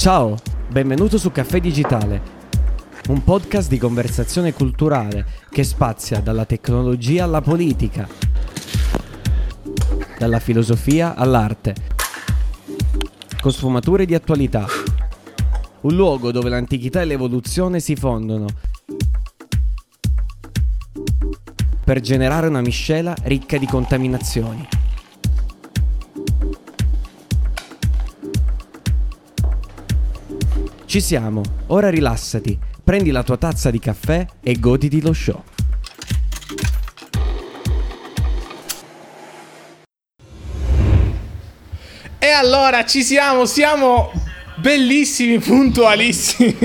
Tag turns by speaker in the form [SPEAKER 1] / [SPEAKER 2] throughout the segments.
[SPEAKER 1] Ciao, benvenuto su Caffè Digitale, un podcast di conversazione culturale che spazia dalla tecnologia alla politica, dalla filosofia all'arte, con sfumature di attualità. Un luogo dove l'antichità e l'evoluzione si fondono per generare una miscela ricca di contaminazioni. Ci siamo, ora rilassati, prendi la tua tazza di caffè e goditi lo show.
[SPEAKER 2] E allora ci siamo, siamo bellissimi, puntualissimi.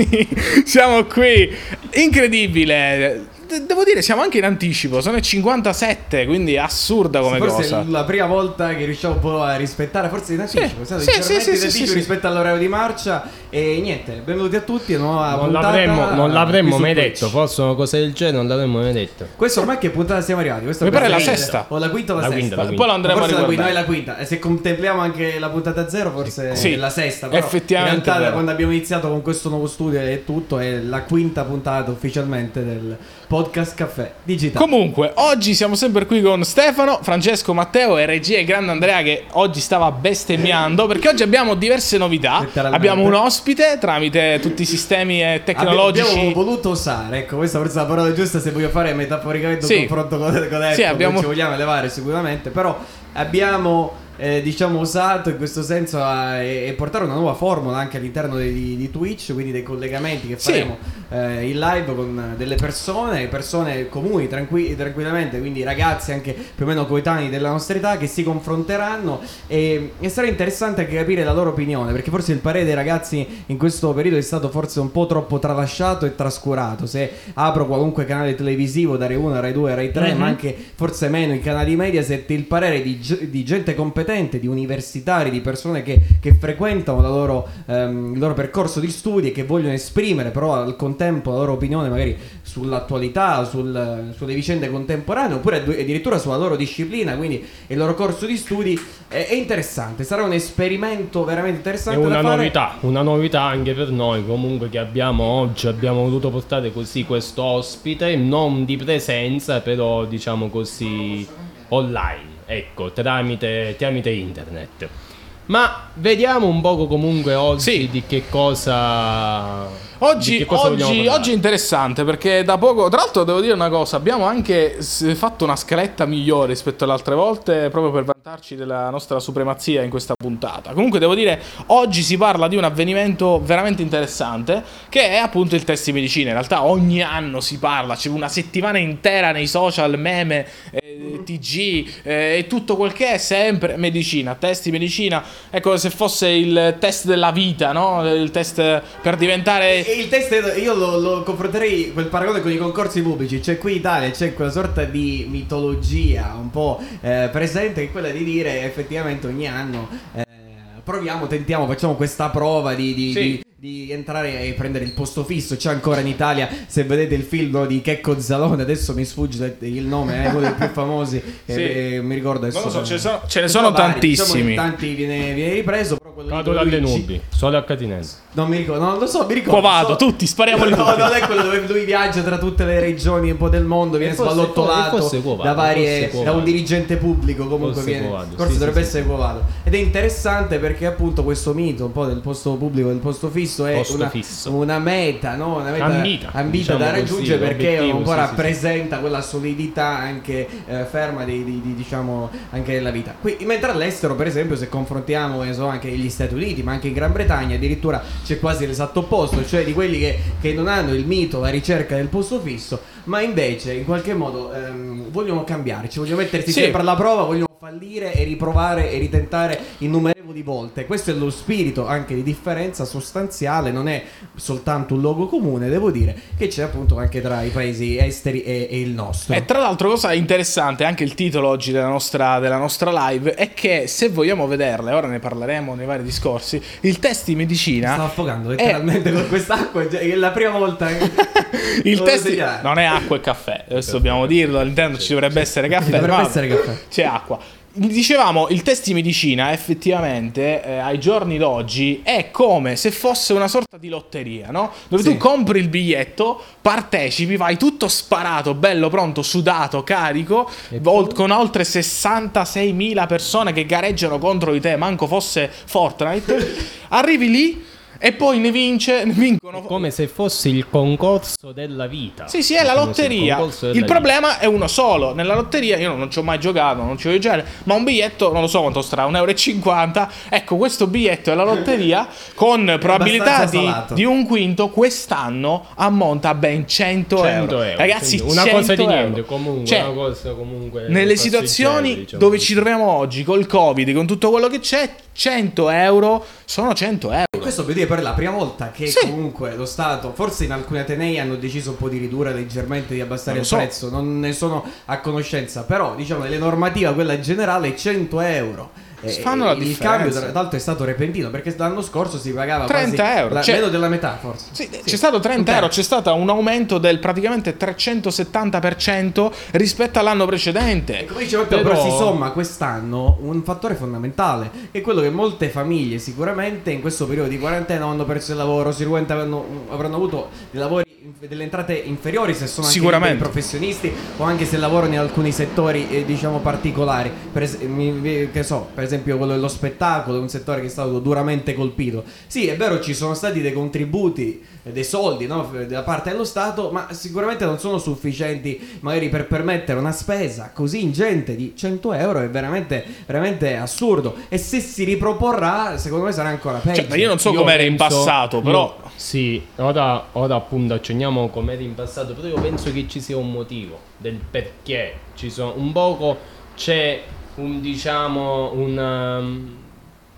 [SPEAKER 2] siamo qui. Incredibile. De- devo dire, siamo anche in anticipo. Sono le 57, quindi assurda come
[SPEAKER 3] forse
[SPEAKER 2] cosa.
[SPEAKER 3] è la prima volta che riusciamo un po' a rispettare, forse in anticipo,
[SPEAKER 2] Sì,
[SPEAKER 3] sì,
[SPEAKER 2] sì, sì, sì,
[SPEAKER 3] rispetto all'orario di marcia. E niente, benvenuti a tutti nuova
[SPEAKER 4] Non
[SPEAKER 3] puntata
[SPEAKER 4] l'avremmo, non l'avremmo mai detto, forse una cosa del genere non l'avremmo mai detto.
[SPEAKER 3] Questo ormai che puntata siamo arrivati? Questa
[SPEAKER 2] Mi pare la
[SPEAKER 3] è
[SPEAKER 2] sesta.
[SPEAKER 3] O la quinta o la,
[SPEAKER 4] La
[SPEAKER 3] sesta.
[SPEAKER 4] quinta, la quinta.
[SPEAKER 2] Poi lo andremo
[SPEAKER 3] Forse
[SPEAKER 2] a
[SPEAKER 3] la quinta,
[SPEAKER 2] riguardare.
[SPEAKER 3] noi la quinta. E se contempliamo anche la puntata zero, forse
[SPEAKER 2] Sì,
[SPEAKER 3] è la sesta. Però
[SPEAKER 2] effettivamente
[SPEAKER 3] In realtà, quando abbiamo iniziato con questo nuovo studio e tutto, è la quinta puntata ufficialmente del podcast Caffè Digitale.
[SPEAKER 2] Comunque, oggi siamo sempre qui con Stefano, Francesco, Matteo e regia e grande Andrea che oggi stava bestemmiando perché oggi abbiamo diverse novità. Abbiamo un ospite tramite tutti i sistemi eh, tecnologici.
[SPEAKER 3] Abbiamo voluto usare, ecco, questa forse è la parola giusta se voglio fare metaforicamente
[SPEAKER 2] Sì.
[SPEAKER 3] un confronto con, con Apple,
[SPEAKER 2] Sì, abbiamo-
[SPEAKER 3] ci vogliamo elevare sicuramente, però abbiamo eh, diciamo usato in questo senso a, e, e portare una nuova formula anche all'interno di, di- Twitch, quindi dei collegamenti che
[SPEAKER 2] Sì.
[SPEAKER 3] faremo eh, in live con delle persone, persone comuni, tranqui- tranquillamente, quindi ragazzi anche più o meno coetanei della nostra età che si confronteranno e, e sarà interessante anche capire la loro opinione, perché forse il parere dei ragazzi in questo periodo è stato forse un po' troppo tralasciato e trascurato. Se apro qualunque canale televisivo, da Rai 1, Rai 2, Rai 3,
[SPEAKER 2] Mhm.
[SPEAKER 3] ma anche forse meno i canali Mediaset, il parere di, di gente competente, di universitari, di persone che, che frequentano loro, ehm, il loro percorso di studi e che vogliono esprimere però al contempo la loro opinione magari sull'attualità, sul- sulle vicende contemporanee oppure addirittura sulla loro disciplina, quindi il loro corso di studi è, è interessante, sarà un esperimento veramente
[SPEAKER 4] È
[SPEAKER 3] interessante
[SPEAKER 4] una
[SPEAKER 3] da fare.
[SPEAKER 4] novità, una novità anche per noi comunque che abbiamo oggi, abbiamo voluto portare così questo ospite, non di presenza però diciamo così online, ecco, tramite, tramite internet. Ma vediamo un poco comunque oggi
[SPEAKER 2] Sì.
[SPEAKER 4] di che cosa...
[SPEAKER 2] Oggi, oggi, oggi è interessante perché da poco, tra l'altro devo dire una cosa, abbiamo anche fatto una scaletta migliore rispetto alle altre volte proprio per vantarci della nostra supremazia in questa puntata. Comunque devo dire, oggi si parla di un avvenimento veramente interessante che è appunto il test di medicina. In realtà ogni anno si parla, c'è una settimana intera nei social, meme, eh, TG eh, e tutto quel che è sempre medicina, test di medicina. È come se fosse il test della vita, no? Il test per diventare
[SPEAKER 3] E il test è- io lo, lo confronterei quel paragone con i concorsi pubblici, cioè qui in Italia c'è quella sorta di mitologia un po' eh, presente che è quella di dire effettivamente ogni anno eh, proviamo, tentiamo, facciamo questa prova di, di-
[SPEAKER 2] Sì.
[SPEAKER 3] di- di entrare e prendere il posto fisso. C'è ancora in Italia, se vedete il film no, di Checco Zalone, adesso mi sfugge il nome, è uno dei più famosi, eh,
[SPEAKER 2] Sì.
[SPEAKER 3] eh, mi ricordo adesso.
[SPEAKER 2] Non lo so, ce ne sono, ce ne sono
[SPEAKER 3] vari,
[SPEAKER 2] tantissimi.
[SPEAKER 3] diciamo, tanti viene, viene ripreso, però quello
[SPEAKER 4] Cado
[SPEAKER 3] dove
[SPEAKER 4] dalle nubi, sole a catinense.
[SPEAKER 3] non mi ricordo, non lo so, mi ricordo.
[SPEAKER 2] Qua vado,
[SPEAKER 3] so-
[SPEAKER 2] tutti, spariamoli
[SPEAKER 3] No,
[SPEAKER 2] tutti.
[SPEAKER 3] non è quello dove lui viaggia tra tutte le regioni un po' del mondo, viene
[SPEAKER 4] forse-
[SPEAKER 3] sballottolato
[SPEAKER 4] forse
[SPEAKER 3] da varie da un dirigente pubblico, comunque
[SPEAKER 4] Forse
[SPEAKER 3] viene forse
[SPEAKER 4] sì,
[SPEAKER 3] dovrebbe
[SPEAKER 4] sì,
[SPEAKER 3] essere Vado. Ed è interessante perché appunto questo mito un po' del posto pubblico, del posto fisso è
[SPEAKER 4] Posto
[SPEAKER 3] una, una meta, no? Una meta
[SPEAKER 4] Ambita,
[SPEAKER 3] ambita
[SPEAKER 4] diciamo
[SPEAKER 3] da
[SPEAKER 4] così,
[SPEAKER 3] raggiungere perché
[SPEAKER 4] l'obiettivo,
[SPEAKER 3] un po'
[SPEAKER 4] sì, sì, sì.
[SPEAKER 3] rappresenta quella solidità anche eh, ferma di, di- di, diciamo anche della vita. Qui, mentre all'estero, per esempio, se confrontiamo so, anche gli Stati Uniti, ma anche in Gran Bretagna, addirittura c'è quasi l'esatto opposto, cioè di quelli che, che non hanno il mito, la ricerca del posto fisso, ma invece in qualche modo ehm, vogliono cambiarci, vogliono mettersi
[SPEAKER 2] Sì.
[SPEAKER 3] sempre alla prova, vogliono fallire e riprovare e ritentare innumerevoli volte. Questo è lo spirito anche di differenza sostanziale, non è soltanto un logo comune, devo dire, che c'è appunto anche tra i paesi esteri e, e il nostro.
[SPEAKER 2] E tra l'altro, cosa interessante, anche il titolo oggi della nostra, della nostra live, è che se vogliamo vederle, ora ne parleremo nei vari discorsi, il test di medicina.
[SPEAKER 3] stavo affogando letteralmente con quest'acqua, è la prima volta.
[SPEAKER 2] Il
[SPEAKER 3] Lo
[SPEAKER 2] test non è acqua e caffè, adesso dobbiamo dirlo, all'interno ci dovrebbe essere caffè.
[SPEAKER 3] Dovrebbe
[SPEAKER 2] ma
[SPEAKER 3] essere caffè.
[SPEAKER 2] C'è acqua. Dicevamo, il test di medicina effettivamente eh, ai giorni d'oggi è come se fosse una sorta di lotteria, no? Dove
[SPEAKER 3] Sì.
[SPEAKER 2] tu compri il biglietto, partecipi, vai tutto sparato, bello, pronto, sudato, carico, vol- con oltre 66.000 persone che gareggiano contro di te, manco fosse Fortnite. Arrivi lì e poi ne vince, ne vincono
[SPEAKER 4] Come se fosse il concorso della vita.
[SPEAKER 2] sì, sì, è la
[SPEAKER 4] Come se
[SPEAKER 2] lotteria. Il
[SPEAKER 4] della
[SPEAKER 2] problema è uno solo. Nella lotteria io non ci ho mai giocato, non ci voglio giocare, ma un biglietto non lo so quanto starà, 1,50 euro. Ecco, questo biglietto è la lotteria con probabilità di, di un quinto quest'anno ammonta a ben 100,
[SPEAKER 4] 100
[SPEAKER 2] euro.
[SPEAKER 4] euro.
[SPEAKER 2] Ragazzi,
[SPEAKER 4] Quindi una
[SPEAKER 2] 100
[SPEAKER 4] cosa di
[SPEAKER 2] euro.
[SPEAKER 4] niente, comunque,
[SPEAKER 2] Cioè,
[SPEAKER 4] una cosa comunque
[SPEAKER 2] nelle situazioni
[SPEAKER 4] diciamo
[SPEAKER 2] dove
[SPEAKER 4] così.
[SPEAKER 2] ci troviamo oggi, col Covid, con tutto quello che c'è, 100 euro sono 100 euro.
[SPEAKER 3] Questo per dire per la prima volta che
[SPEAKER 2] Sì.
[SPEAKER 3] comunque lo Stato, forse in alcuni Atenei hanno deciso un po' di ridurre leggermente, di abbassare il
[SPEAKER 2] so.
[SPEAKER 3] prezzo, non ne sono a conoscenza, però diciamo nelle normative quella generale è 100 euro. E-
[SPEAKER 2] Fanno la
[SPEAKER 3] il
[SPEAKER 2] differenza.
[SPEAKER 3] cambio tra l'altro è stato repentino perché l'anno scorso si pagava
[SPEAKER 2] 30
[SPEAKER 3] quasi
[SPEAKER 2] euro,
[SPEAKER 3] la-
[SPEAKER 2] cioè-
[SPEAKER 3] meno della metà forse.
[SPEAKER 2] Sì, c'è stato 30 euro, c'è stato un aumento del praticamente 370% rispetto all'anno
[SPEAKER 3] E
[SPEAKER 2] precedente.
[SPEAKER 3] come dicevo però,
[SPEAKER 4] Però-
[SPEAKER 3] si somma quest'anno un fattore fondamentale, che è quello che molte famiglie sicuramente in questo periodo di quarantena hanno perso il lavoro, sicuramente avranno, avranno avuto dei lavori, delle entrate inferiori se sono anche professionisti o anche se lavorano in alcuni settori eh, diciamo particolari. Per, es- mi- che so, per esempio quello dello spettacolo, è un settore che è stato duramente colpito. Sì, è vero, ci sono stati dei contributi, eh, dei soldi no, da parte dello Stato, ma sicuramente non sono sufficienti magari per permettere una spesa così ingente di 100 euro. È veramente, veramente assurdo. E se si riproporrà, secondo me sarà ancora peggio.
[SPEAKER 2] Cioè, ma io non so
[SPEAKER 4] Io
[SPEAKER 2] com'era in
[SPEAKER 4] penso-
[SPEAKER 2] passato, però.
[SPEAKER 4] io- sì, ora, ora appunto accenniamo com'era in passato, però io penso che ci sia un motivo del perché. Ci sono un poco c'è un diciamo un. um,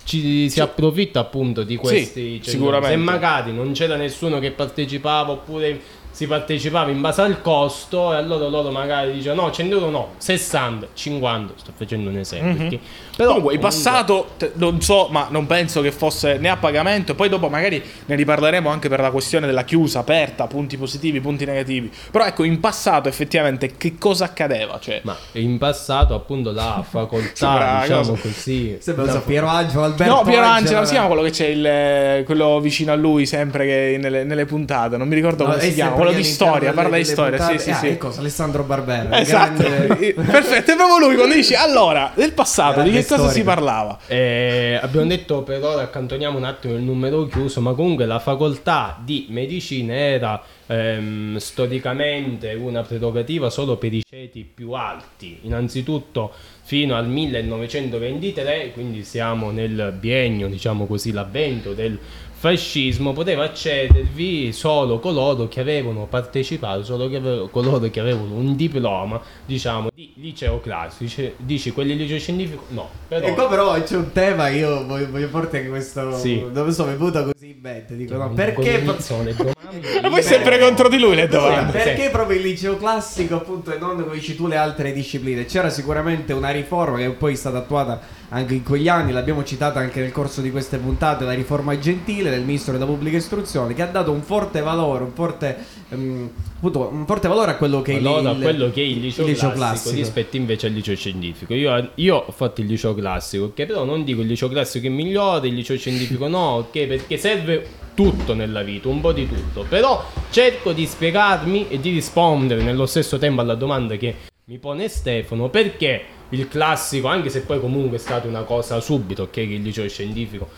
[SPEAKER 4] ci si approfitta appunto di questi cioè,
[SPEAKER 2] sicuramente.
[SPEAKER 4] Se magari non c'era nessuno che partecipava oppure si partecipava in base al costo e allora loro magari dicono no 100 euro no 60 50 sto facendo un esempio perché- però
[SPEAKER 2] Comunque, in passato, te- non so, ma non penso che fosse né a pagamento. E poi dopo magari ne riparleremo anche per la questione della chiusa aperta, punti positivi, punti negativi. Però ecco, in passato effettivamente che cosa accadeva? Cioè,
[SPEAKER 4] Ma in passato appunto la facoltà, diciamo
[SPEAKER 2] cosa-
[SPEAKER 4] così.
[SPEAKER 3] Sembra Piero Angelo, Alberto
[SPEAKER 2] no, Piero Angela, si chiama quello che c'è il, quello vicino a lui sempre che nelle, nelle puntate. Non mi ricordo
[SPEAKER 3] No,
[SPEAKER 2] come
[SPEAKER 3] è
[SPEAKER 2] si chiama. Quello di storia, parla di storia. Sì,
[SPEAKER 3] puntate.
[SPEAKER 2] sì,
[SPEAKER 3] Ah,
[SPEAKER 2] sì.
[SPEAKER 3] ecco, Alessandro Barbera.
[SPEAKER 2] Esatto,
[SPEAKER 3] grande-
[SPEAKER 2] perfetto, è proprio lui quando dici allora, del passato, di che cosa si
[SPEAKER 3] storico.
[SPEAKER 2] parlava?
[SPEAKER 4] Eh, abbiamo detto per ora accantoniamo un attimo il numero chiuso, ma comunque la facoltà di medicina era ehm, storicamente una prerogativa solo per i ceti più alti. Innanzitutto fino al 1923, quindi siamo nel biennio, diciamo così, l'avvento del fascismo, poteva accedervi solo coloro che avevano partecipato, solo che avevano- coloro che avevano un diploma, diciamo, di liceo classico. Dici quelli di liceo scientifico? No, però...
[SPEAKER 3] E qua però c'è un tema, io voglio, voglio porti anche questo.
[SPEAKER 4] Sì.
[SPEAKER 3] Dove sono venuto così in mente. Dico, no, perché.
[SPEAKER 4] l'inizio, le domande,
[SPEAKER 2] E poi sempre contro di lui le
[SPEAKER 3] Sì,
[SPEAKER 2] domande.
[SPEAKER 3] perché proprio il liceo classico, appunto, e non come dici tu le altre discipline? C'era sicuramente una riforma che poi è stata attuata anche in quegli anni, l'abbiamo citata anche nel corso di queste puntate, la riforma gentile del ministro della pubblica istruzione, che ha dato un forte valore, un forte, ehm, appunto, un forte valore a quello che
[SPEAKER 4] Allora,
[SPEAKER 3] il,
[SPEAKER 4] quello che è il liceo,
[SPEAKER 3] il liceo
[SPEAKER 4] classico,
[SPEAKER 3] classico.
[SPEAKER 4] rispetto invece al liceo scientifico. Io, io ho fatto il liceo classico, che però non dico il liceo classico è migliore, il liceo scientifico no, ok? Perché serve tutto nella vita, un po' di tutto. Però cerco di spiegarmi e di rispondere nello stesso tempo alla domanda che mi pone Stefano, perché il classico, anche se poi comunque è stata una cosa subito, ok? Che il liceo scientifico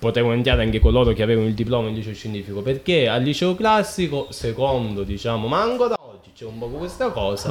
[SPEAKER 4] potevano entrare anche coloro che avevano il diploma in liceo scientifico perché al liceo classico secondo diciamo ma ancora oggi c'è un po' questa cosa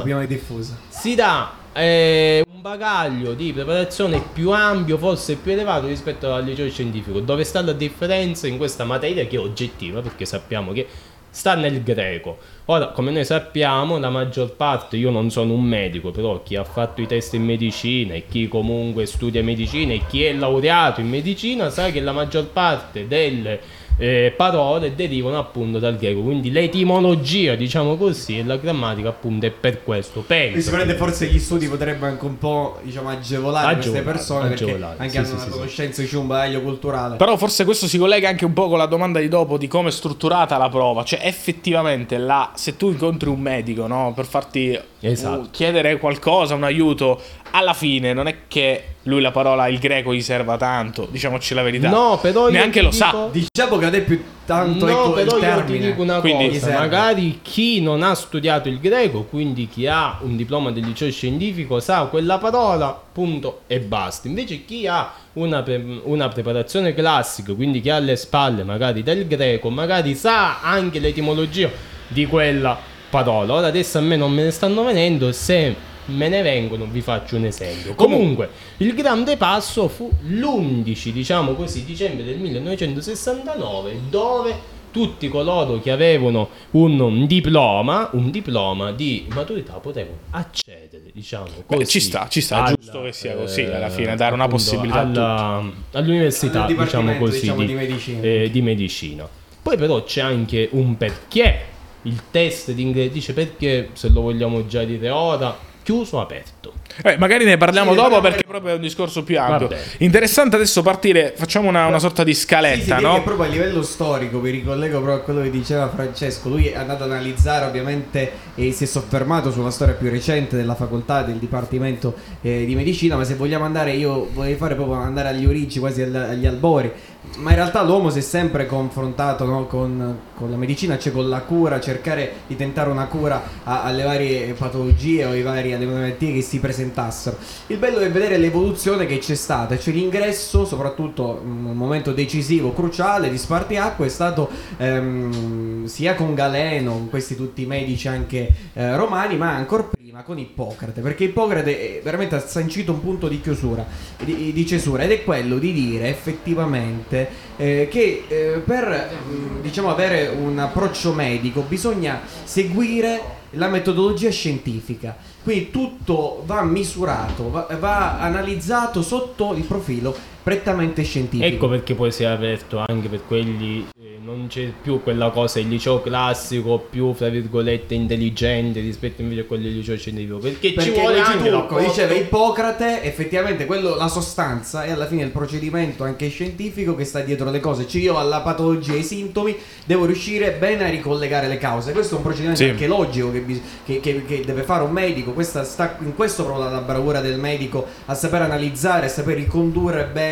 [SPEAKER 4] si dà eh, un bagaglio di preparazione più ampio, forse più elevato rispetto al liceo scientifico. Dove sta la differenza in questa materia che è oggettiva, perché sappiamo che sta nel greco. Ora, come noi sappiamo, la maggior parte, io non sono un medico, però chi ha fatto i test in medicina e chi comunque studia medicina e chi è laureato in medicina sa che la maggior parte delle eh, parole derivano appunto dal greco, quindi l'etimologia, diciamo così, e la grammatica appunto è per questo. Penso.
[SPEAKER 3] Sicuramente forse gli studi potrebbero anche un po' diciamo, agevolare queste
[SPEAKER 4] Agevolare,
[SPEAKER 3] persone
[SPEAKER 4] agevolare,
[SPEAKER 3] perché anche
[SPEAKER 4] sì,
[SPEAKER 3] hanno
[SPEAKER 4] sì,
[SPEAKER 3] una
[SPEAKER 4] sì, sì.
[SPEAKER 3] conoscenza diciamo, un bagaglio culturale.
[SPEAKER 2] Però forse questo si collega anche un po' con la domanda di dopo di come è strutturata la prova. Cioè, effettivamente, la, se tu incontri un medico, no, per farti
[SPEAKER 4] Esatto.
[SPEAKER 2] uh, chiedere qualcosa, un aiuto, alla fine non è che lui la parola il greco gli serva tanto, diciamoci la verità.
[SPEAKER 4] No, però
[SPEAKER 2] Neanche lo sa.
[SPEAKER 4] dico-
[SPEAKER 3] Diciamo che ad è più tanto
[SPEAKER 4] no,
[SPEAKER 3] ecco,
[SPEAKER 4] però
[SPEAKER 3] il
[SPEAKER 4] io ti
[SPEAKER 3] termine.
[SPEAKER 4] dico una
[SPEAKER 2] Quindi-
[SPEAKER 4] cosa, magari chi non ha studiato il greco, quindi chi ha un diploma del liceo scientifico, sa quella parola, punto e basta. Invece chi ha una, pre- una preparazione classica, quindi chi ha alle spalle magari del greco, magari sa anche l'etimologia di quella parola. Ora adesso a me non me ne stanno venendo, se me ne vengono vi faccio un esempio. Comunque, il grande passo fu l'11, diciamo così, dicembre del 1969, dove tutti coloro che avevano un, diploma, un diploma di maturità potevano accedere, diciamo
[SPEAKER 2] Beh,
[SPEAKER 4] così.
[SPEAKER 2] ci sta, ci sta, è
[SPEAKER 4] alla-
[SPEAKER 2] giusto che sia così,
[SPEAKER 4] eh,
[SPEAKER 2] alla fine, dare una possibilità a
[SPEAKER 4] alla- all'università,
[SPEAKER 3] Al
[SPEAKER 4] diciamo così,
[SPEAKER 3] diciamo,
[SPEAKER 4] di,
[SPEAKER 3] di medicina.
[SPEAKER 4] eh, di medicina. Poi però c'è anche un perché. Il test di inglese dice perché, se lo vogliamo già dire ora, chiuso o aperto.
[SPEAKER 2] Eh, magari ne parliamo
[SPEAKER 3] Sì,
[SPEAKER 2] dopo
[SPEAKER 3] parliamo
[SPEAKER 2] perché proprio è un discorso più ampio.
[SPEAKER 4] bene.
[SPEAKER 2] Interessante adesso partire, facciamo una, una sorta di
[SPEAKER 3] Sì, sì,
[SPEAKER 2] scaletta,
[SPEAKER 3] direi
[SPEAKER 2] no?
[SPEAKER 3] che proprio a livello storico mi ricollego proprio a quello che diceva Francesco. Lui è andato ad analizzare ovviamente e si è soffermato sulla storia più recente della facoltà del dipartimento eh, di medicina, ma se vogliamo andare io vorrei fare proprio andare agli origini, quasi agli albori. Ma in realtà l'uomo si è sempre confrontato no, con, con la medicina, cioè con la cura, cercare di tentare una cura a- alle varie patologie o vari, alle malattie che si presentassero. Il bello è vedere l'evoluzione che c'è stata, cioè l'ingresso, soprattutto in un momento decisivo, cruciale di Spartiacque è stato ehm, sia con Galeno, questi tutti i medici anche eh, romani, ma ancora prima con Ippocrate, perché Ippocrate eh, veramente ha sancito un punto di chiusura, di, di cesura, ed è quello di dire effettivamente eh, che eh, per mm, diciamo avere un approccio medico bisogna seguire la metodologia scientifica. Quindi tutto va misurato, va, va analizzato sotto il profilo prettamente scientifico.
[SPEAKER 4] Ecco perché poi si è aperto anche per quelli, eh, non c'è più quella cosa, il liceo classico più, fra virgolette, intelligente rispetto invece a quello del liceo scientifico. Perché, ci
[SPEAKER 3] Perché
[SPEAKER 4] vuole
[SPEAKER 3] dici
[SPEAKER 4] anche
[SPEAKER 3] tu,
[SPEAKER 4] l'apporto-
[SPEAKER 3] diceva Ippocrate, effettivamente quello, la sostanza e alla fine il procedimento anche scientifico che sta dietro le cose. Cioè io alla patologia e ai sintomi devo riuscire bene a ricollegare le cause. Questo è un procedimento
[SPEAKER 2] Sì.
[SPEAKER 3] anche logico che, bis- che- che- che deve fare un medico. Questa sta in questo proprio la, la bravura del medico a saper analizzare, a saper ricondurre bene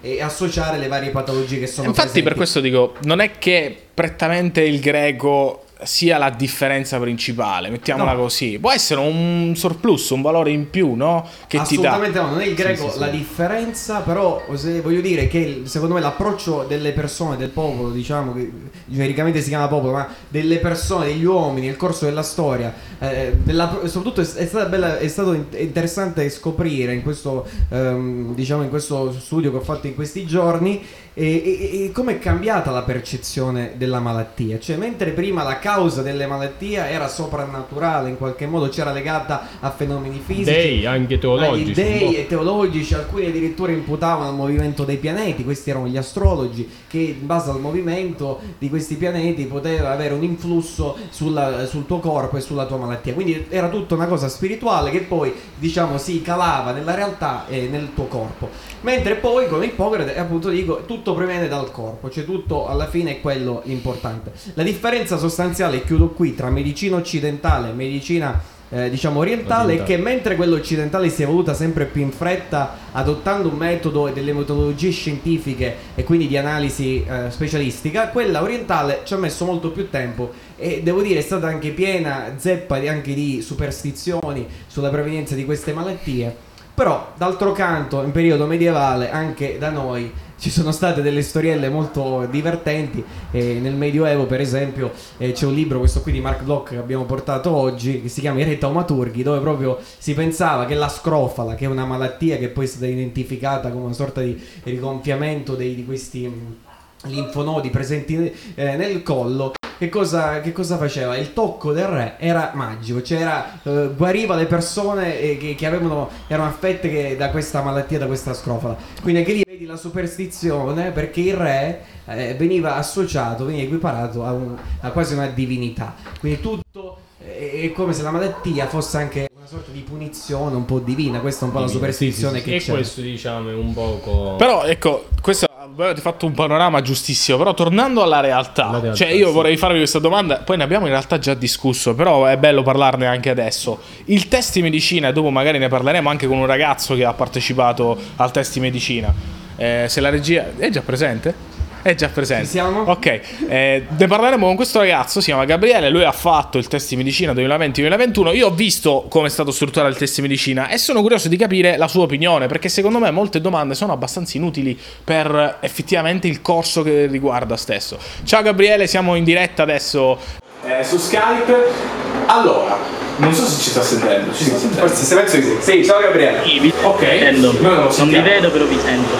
[SPEAKER 3] e associare le varie patologie che sono
[SPEAKER 2] Infatti,
[SPEAKER 3] presenti.
[SPEAKER 2] per questo dico, non è che prettamente il greco sia la differenza principale, mettiamola
[SPEAKER 3] No.
[SPEAKER 2] così. Può essere un surplus, un valore in più, no? Che ti dà.
[SPEAKER 3] Assolutamente no, non è il greco
[SPEAKER 4] Sì, sì,
[SPEAKER 3] la
[SPEAKER 4] sì.
[SPEAKER 3] differenza, però voglio dire che secondo me l'approccio delle persone, del popolo, diciamo che genericamente si chiama popolo, ma delle persone, degli uomini nel corso della storia, eh, della- soprattutto è, è stata bella- è stato in- interessante scoprire in questo, ehm, diciamo, in questo studio che ho fatto in questi giorni e, e- e come è cambiata la percezione della malattia. Cioè, mentre prima la causa delle malattie era soprannaturale, in qualche modo c'era legata a fenomeni fisici,
[SPEAKER 4] Dei, anche teologici.
[SPEAKER 3] dei e teologici, alcuni addirittura imputavano al movimento dei pianeti, questi erano gli astrologi, che in base al movimento di questi pianeti poteva avere un influsso sulla- sul tuo corpo e sulla tua malattia. Quindi era tutta una cosa spirituale che poi, diciamo, si calava nella realtà e nel tuo corpo. Mentre poi con Ippocrate, appunto dico, tutto proviene dal corpo, cioè tutto alla fine è quello l'importante. La differenza sostanziale, chiudo qui, tra medicina occidentale e medicina eh, diciamo orientale è
[SPEAKER 4] Orientale.
[SPEAKER 3] che mentre quella occidentale si è evoluta sempre più in fretta adottando un metodo e delle metodologie scientifiche e quindi di analisi eh, specialistica, quella orientale ci ha messo molto più tempo e devo dire è stata anche piena zeppa di- anche di superstizioni sulla provenienza di queste malattie. Però, d'altro canto, in periodo medievale, anche da noi ci sono state delle storielle molto divertenti. Eh, nel Medioevo, per esempio, eh, c'è un libro, questo qui di Mark Bloch, che abbiamo portato oggi, che si chiama I Re Taumaturghi, dove proprio si pensava che la scrofala, che è una malattia che poi è stata identificata come una sorta di rigonfiamento dei- di questi mh, linfonodi presenti eh, nel collo, che cosa, che cosa faceva? Il tocco del re era magico, cioè era, eh, guariva le persone eh, che, che avevano, erano affette che- da questa malattia, da questa scrofala. Quindi anche lì la superstizione perché il re eh, veniva associato, veniva equiparato a, un- a quasi una divinità. Quindi tutto è, è come se la malattia fosse anche una sorta di punizione un po' divina. Questa è un po' la superstizione
[SPEAKER 4] Sì, sì, sì.
[SPEAKER 3] che
[SPEAKER 4] E
[SPEAKER 3] c'è.
[SPEAKER 4] questo diciamo è un poco...
[SPEAKER 2] Però ecco, questo avete fatto un panorama giustissimo, però tornando alla realtà,
[SPEAKER 4] realtà,
[SPEAKER 2] cioè io
[SPEAKER 4] sì.
[SPEAKER 2] vorrei farvi questa domanda, poi ne abbiamo in realtà già discusso, però è bello parlarne anche adesso. Il test di medicina, e dopo magari ne parleremo anche con un ragazzo che ha partecipato al test di medicina. Eh, se la regia è già presente? È già presente.
[SPEAKER 3] Ci siamo?
[SPEAKER 2] Ok, eh, ne parleremo con questo ragazzo, si chiama Gabriele, lui ha fatto il test di medicina 2020-2021, io ho visto come è stato strutturato il test di medicina e sono curioso di capire la sua opinione, perché secondo me molte domande sono abbastanza inutili per effettivamente il corso che riguarda stesso. Ciao Gabriele, siamo in diretta adesso eh, su Skype. Allora, non so se ci sta sentendo, ci sta sentendo.
[SPEAKER 5] Forse se penso di sì. Sì, ciao Gabriele.
[SPEAKER 6] Sì, vi
[SPEAKER 2] Ok,
[SPEAKER 6] sento.
[SPEAKER 2] noi non lo
[SPEAKER 6] Non vi vedo, però vi sento.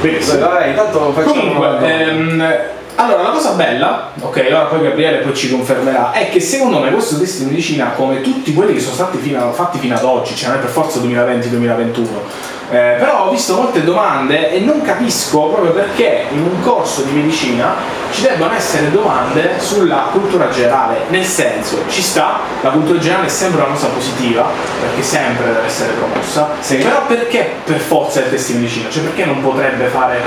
[SPEAKER 2] Benissimo.
[SPEAKER 5] Vabbè, intanto facciamo
[SPEAKER 2] Comunque, ehm, allora la cosa bella, ok, allora poi Gabriele poi ci confermerà, è che secondo me questo test di medicina, come tutti quelli che sono stati fino a- fatti fino ad oggi, cioè non è per forza 2020-2021, eh, però ho visto molte domande e non capisco proprio perché in un corso di medicina ci debbano essere domande sulla cultura generale, nel senso ci sta, la cultura generale è sempre una cosa positiva, perché sempre deve essere promossa, però perché per forza il test di medicina? Cioè perché non potrebbe fare,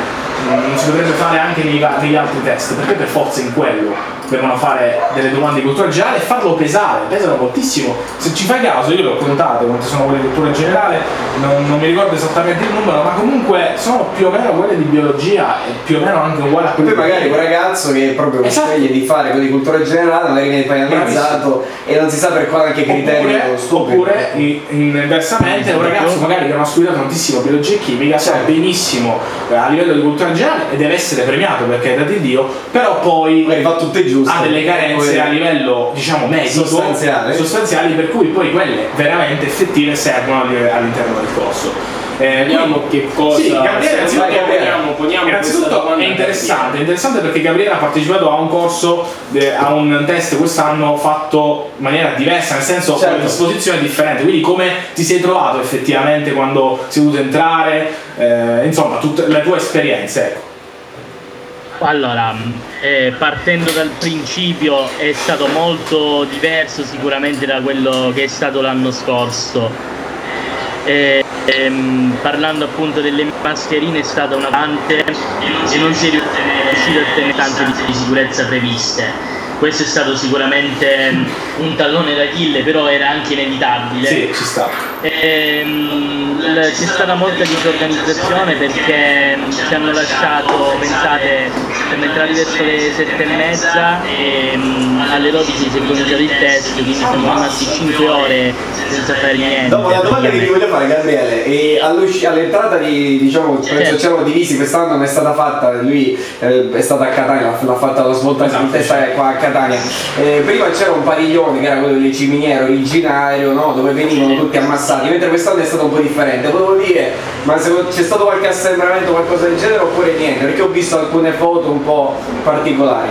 [SPEAKER 2] non si potrebbe fare anche va- negli altri test? Perché per forza in quello devono fare delle domande di cultura generale e farlo pesare, pesano moltissimo. Se ci fai caso, io le ho contate quante sono quelle di cultura generale, non, non mi ricordo esattamente il numero, ma comunque sono più o meno quelle di biologia e più o meno anche uguali a quelle
[SPEAKER 5] Poi magari un ragazzo che proprio
[SPEAKER 2] Esatto.
[SPEAKER 5] sceglie di fare quello di cultura generale, magari viene penalizzato e non si sa per quale anche criterio
[SPEAKER 2] Oppure, in- inversamente un ragazzo magari che non ha studiato tantissimo biologia e chimica sa benissimo eh, a livello di cultura generale e deve essere premiato perché è da di Dio, però poi
[SPEAKER 5] Magari fa tutte
[SPEAKER 2] ha delle carenze a livello diciamo medico
[SPEAKER 5] Sostanziale.
[SPEAKER 2] sostanziali, per cui poi quelle veramente effettive servono alli- all'interno del corso. Eh,
[SPEAKER 4] Vediamo che cosa-
[SPEAKER 2] Sì, Gabriele,
[SPEAKER 5] Gabriele.
[SPEAKER 4] poniamo- poniamo
[SPEAKER 2] innanzitutto è interessante, è interessante perché Gabriele ha partecipato a un corso, eh, a un test quest'anno fatto in maniera diversa, nel senso
[SPEAKER 5] Certo.
[SPEAKER 2] con una disposizione differente. Quindi come ti sei trovato effettivamente quando sei dovuto entrare, eh, insomma, tutte le tue esperienze. Ecco.
[SPEAKER 6] Allora, eh, partendo dal principio è stato molto diverso sicuramente da quello che è stato l'anno scorso. Eh, ehm, parlando appunto delle mascherine è stata una tante e non si è riuscito a tenere tante di sicurezza previste. Questo è stato sicuramente un tallone d'Achille, però era anche inevitabile.
[SPEAKER 2] Sì, ci sta.
[SPEAKER 6] Ehm, l- c'è stata molta disorganizzazione perché mm, ci hanno lasciato, pensate, siamo entrati verso le sette e mezza e mm, alle 12 si è cominciato il test, quindi siamo rimasti 5 ore senza fare niente.
[SPEAKER 5] Dopo la domanda che ti voglio fare Gabriele, e all'entrata di, diciamo,
[SPEAKER 6] Certo.
[SPEAKER 5] c'erano divisi, quest'anno non è stata fatta, lui eh, è stato a Catania, l'ha, fatta la svolta
[SPEAKER 2] Esatto,
[SPEAKER 5] di testa qua a Catania. Eh, prima c'era un padiglione che era quello del ciminiere originario, no? dove venivano tutti ammassati, mentre quest'anno è stato un po' differente. Volevo dire, ma se c'è stato qualche assembramento qualcosa del genere oppure niente? Perché ho visto alcune foto un po' particolari.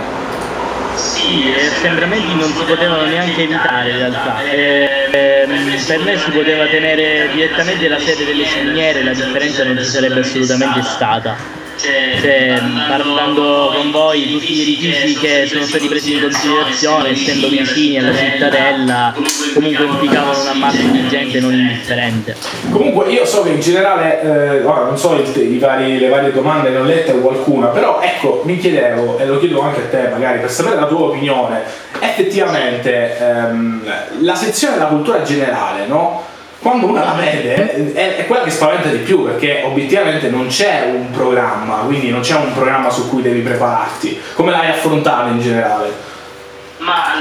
[SPEAKER 6] Sì, gli assembramenti non si potevano neanche evitare in realtà. Eh, ehm, per me si poteva tenere direttamente la sede delle ciminiere, la differenza non ci sarebbe assolutamente stata. Cioè, parlando con voi, tutti gli edifici che sono stati presi in considerazione, essendo vicini alla cittadella, comunque implicavano una massa di gente non indifferente.
[SPEAKER 2] Comunque io so che in generale, eh, ora non so il- vari- le varie domande, ne ho lette qualcuna, però ecco, mi chiedevo, e lo chiedo anche a te magari, per sapere la tua opinione, effettivamente ehm, la sezione della cultura generale, no? Quando una la vede è, è quella che spaventa di più perché obiettivamente non c'è un programma, quindi non c'è un programma su cui devi prepararti. Come l'hai affrontato in generale?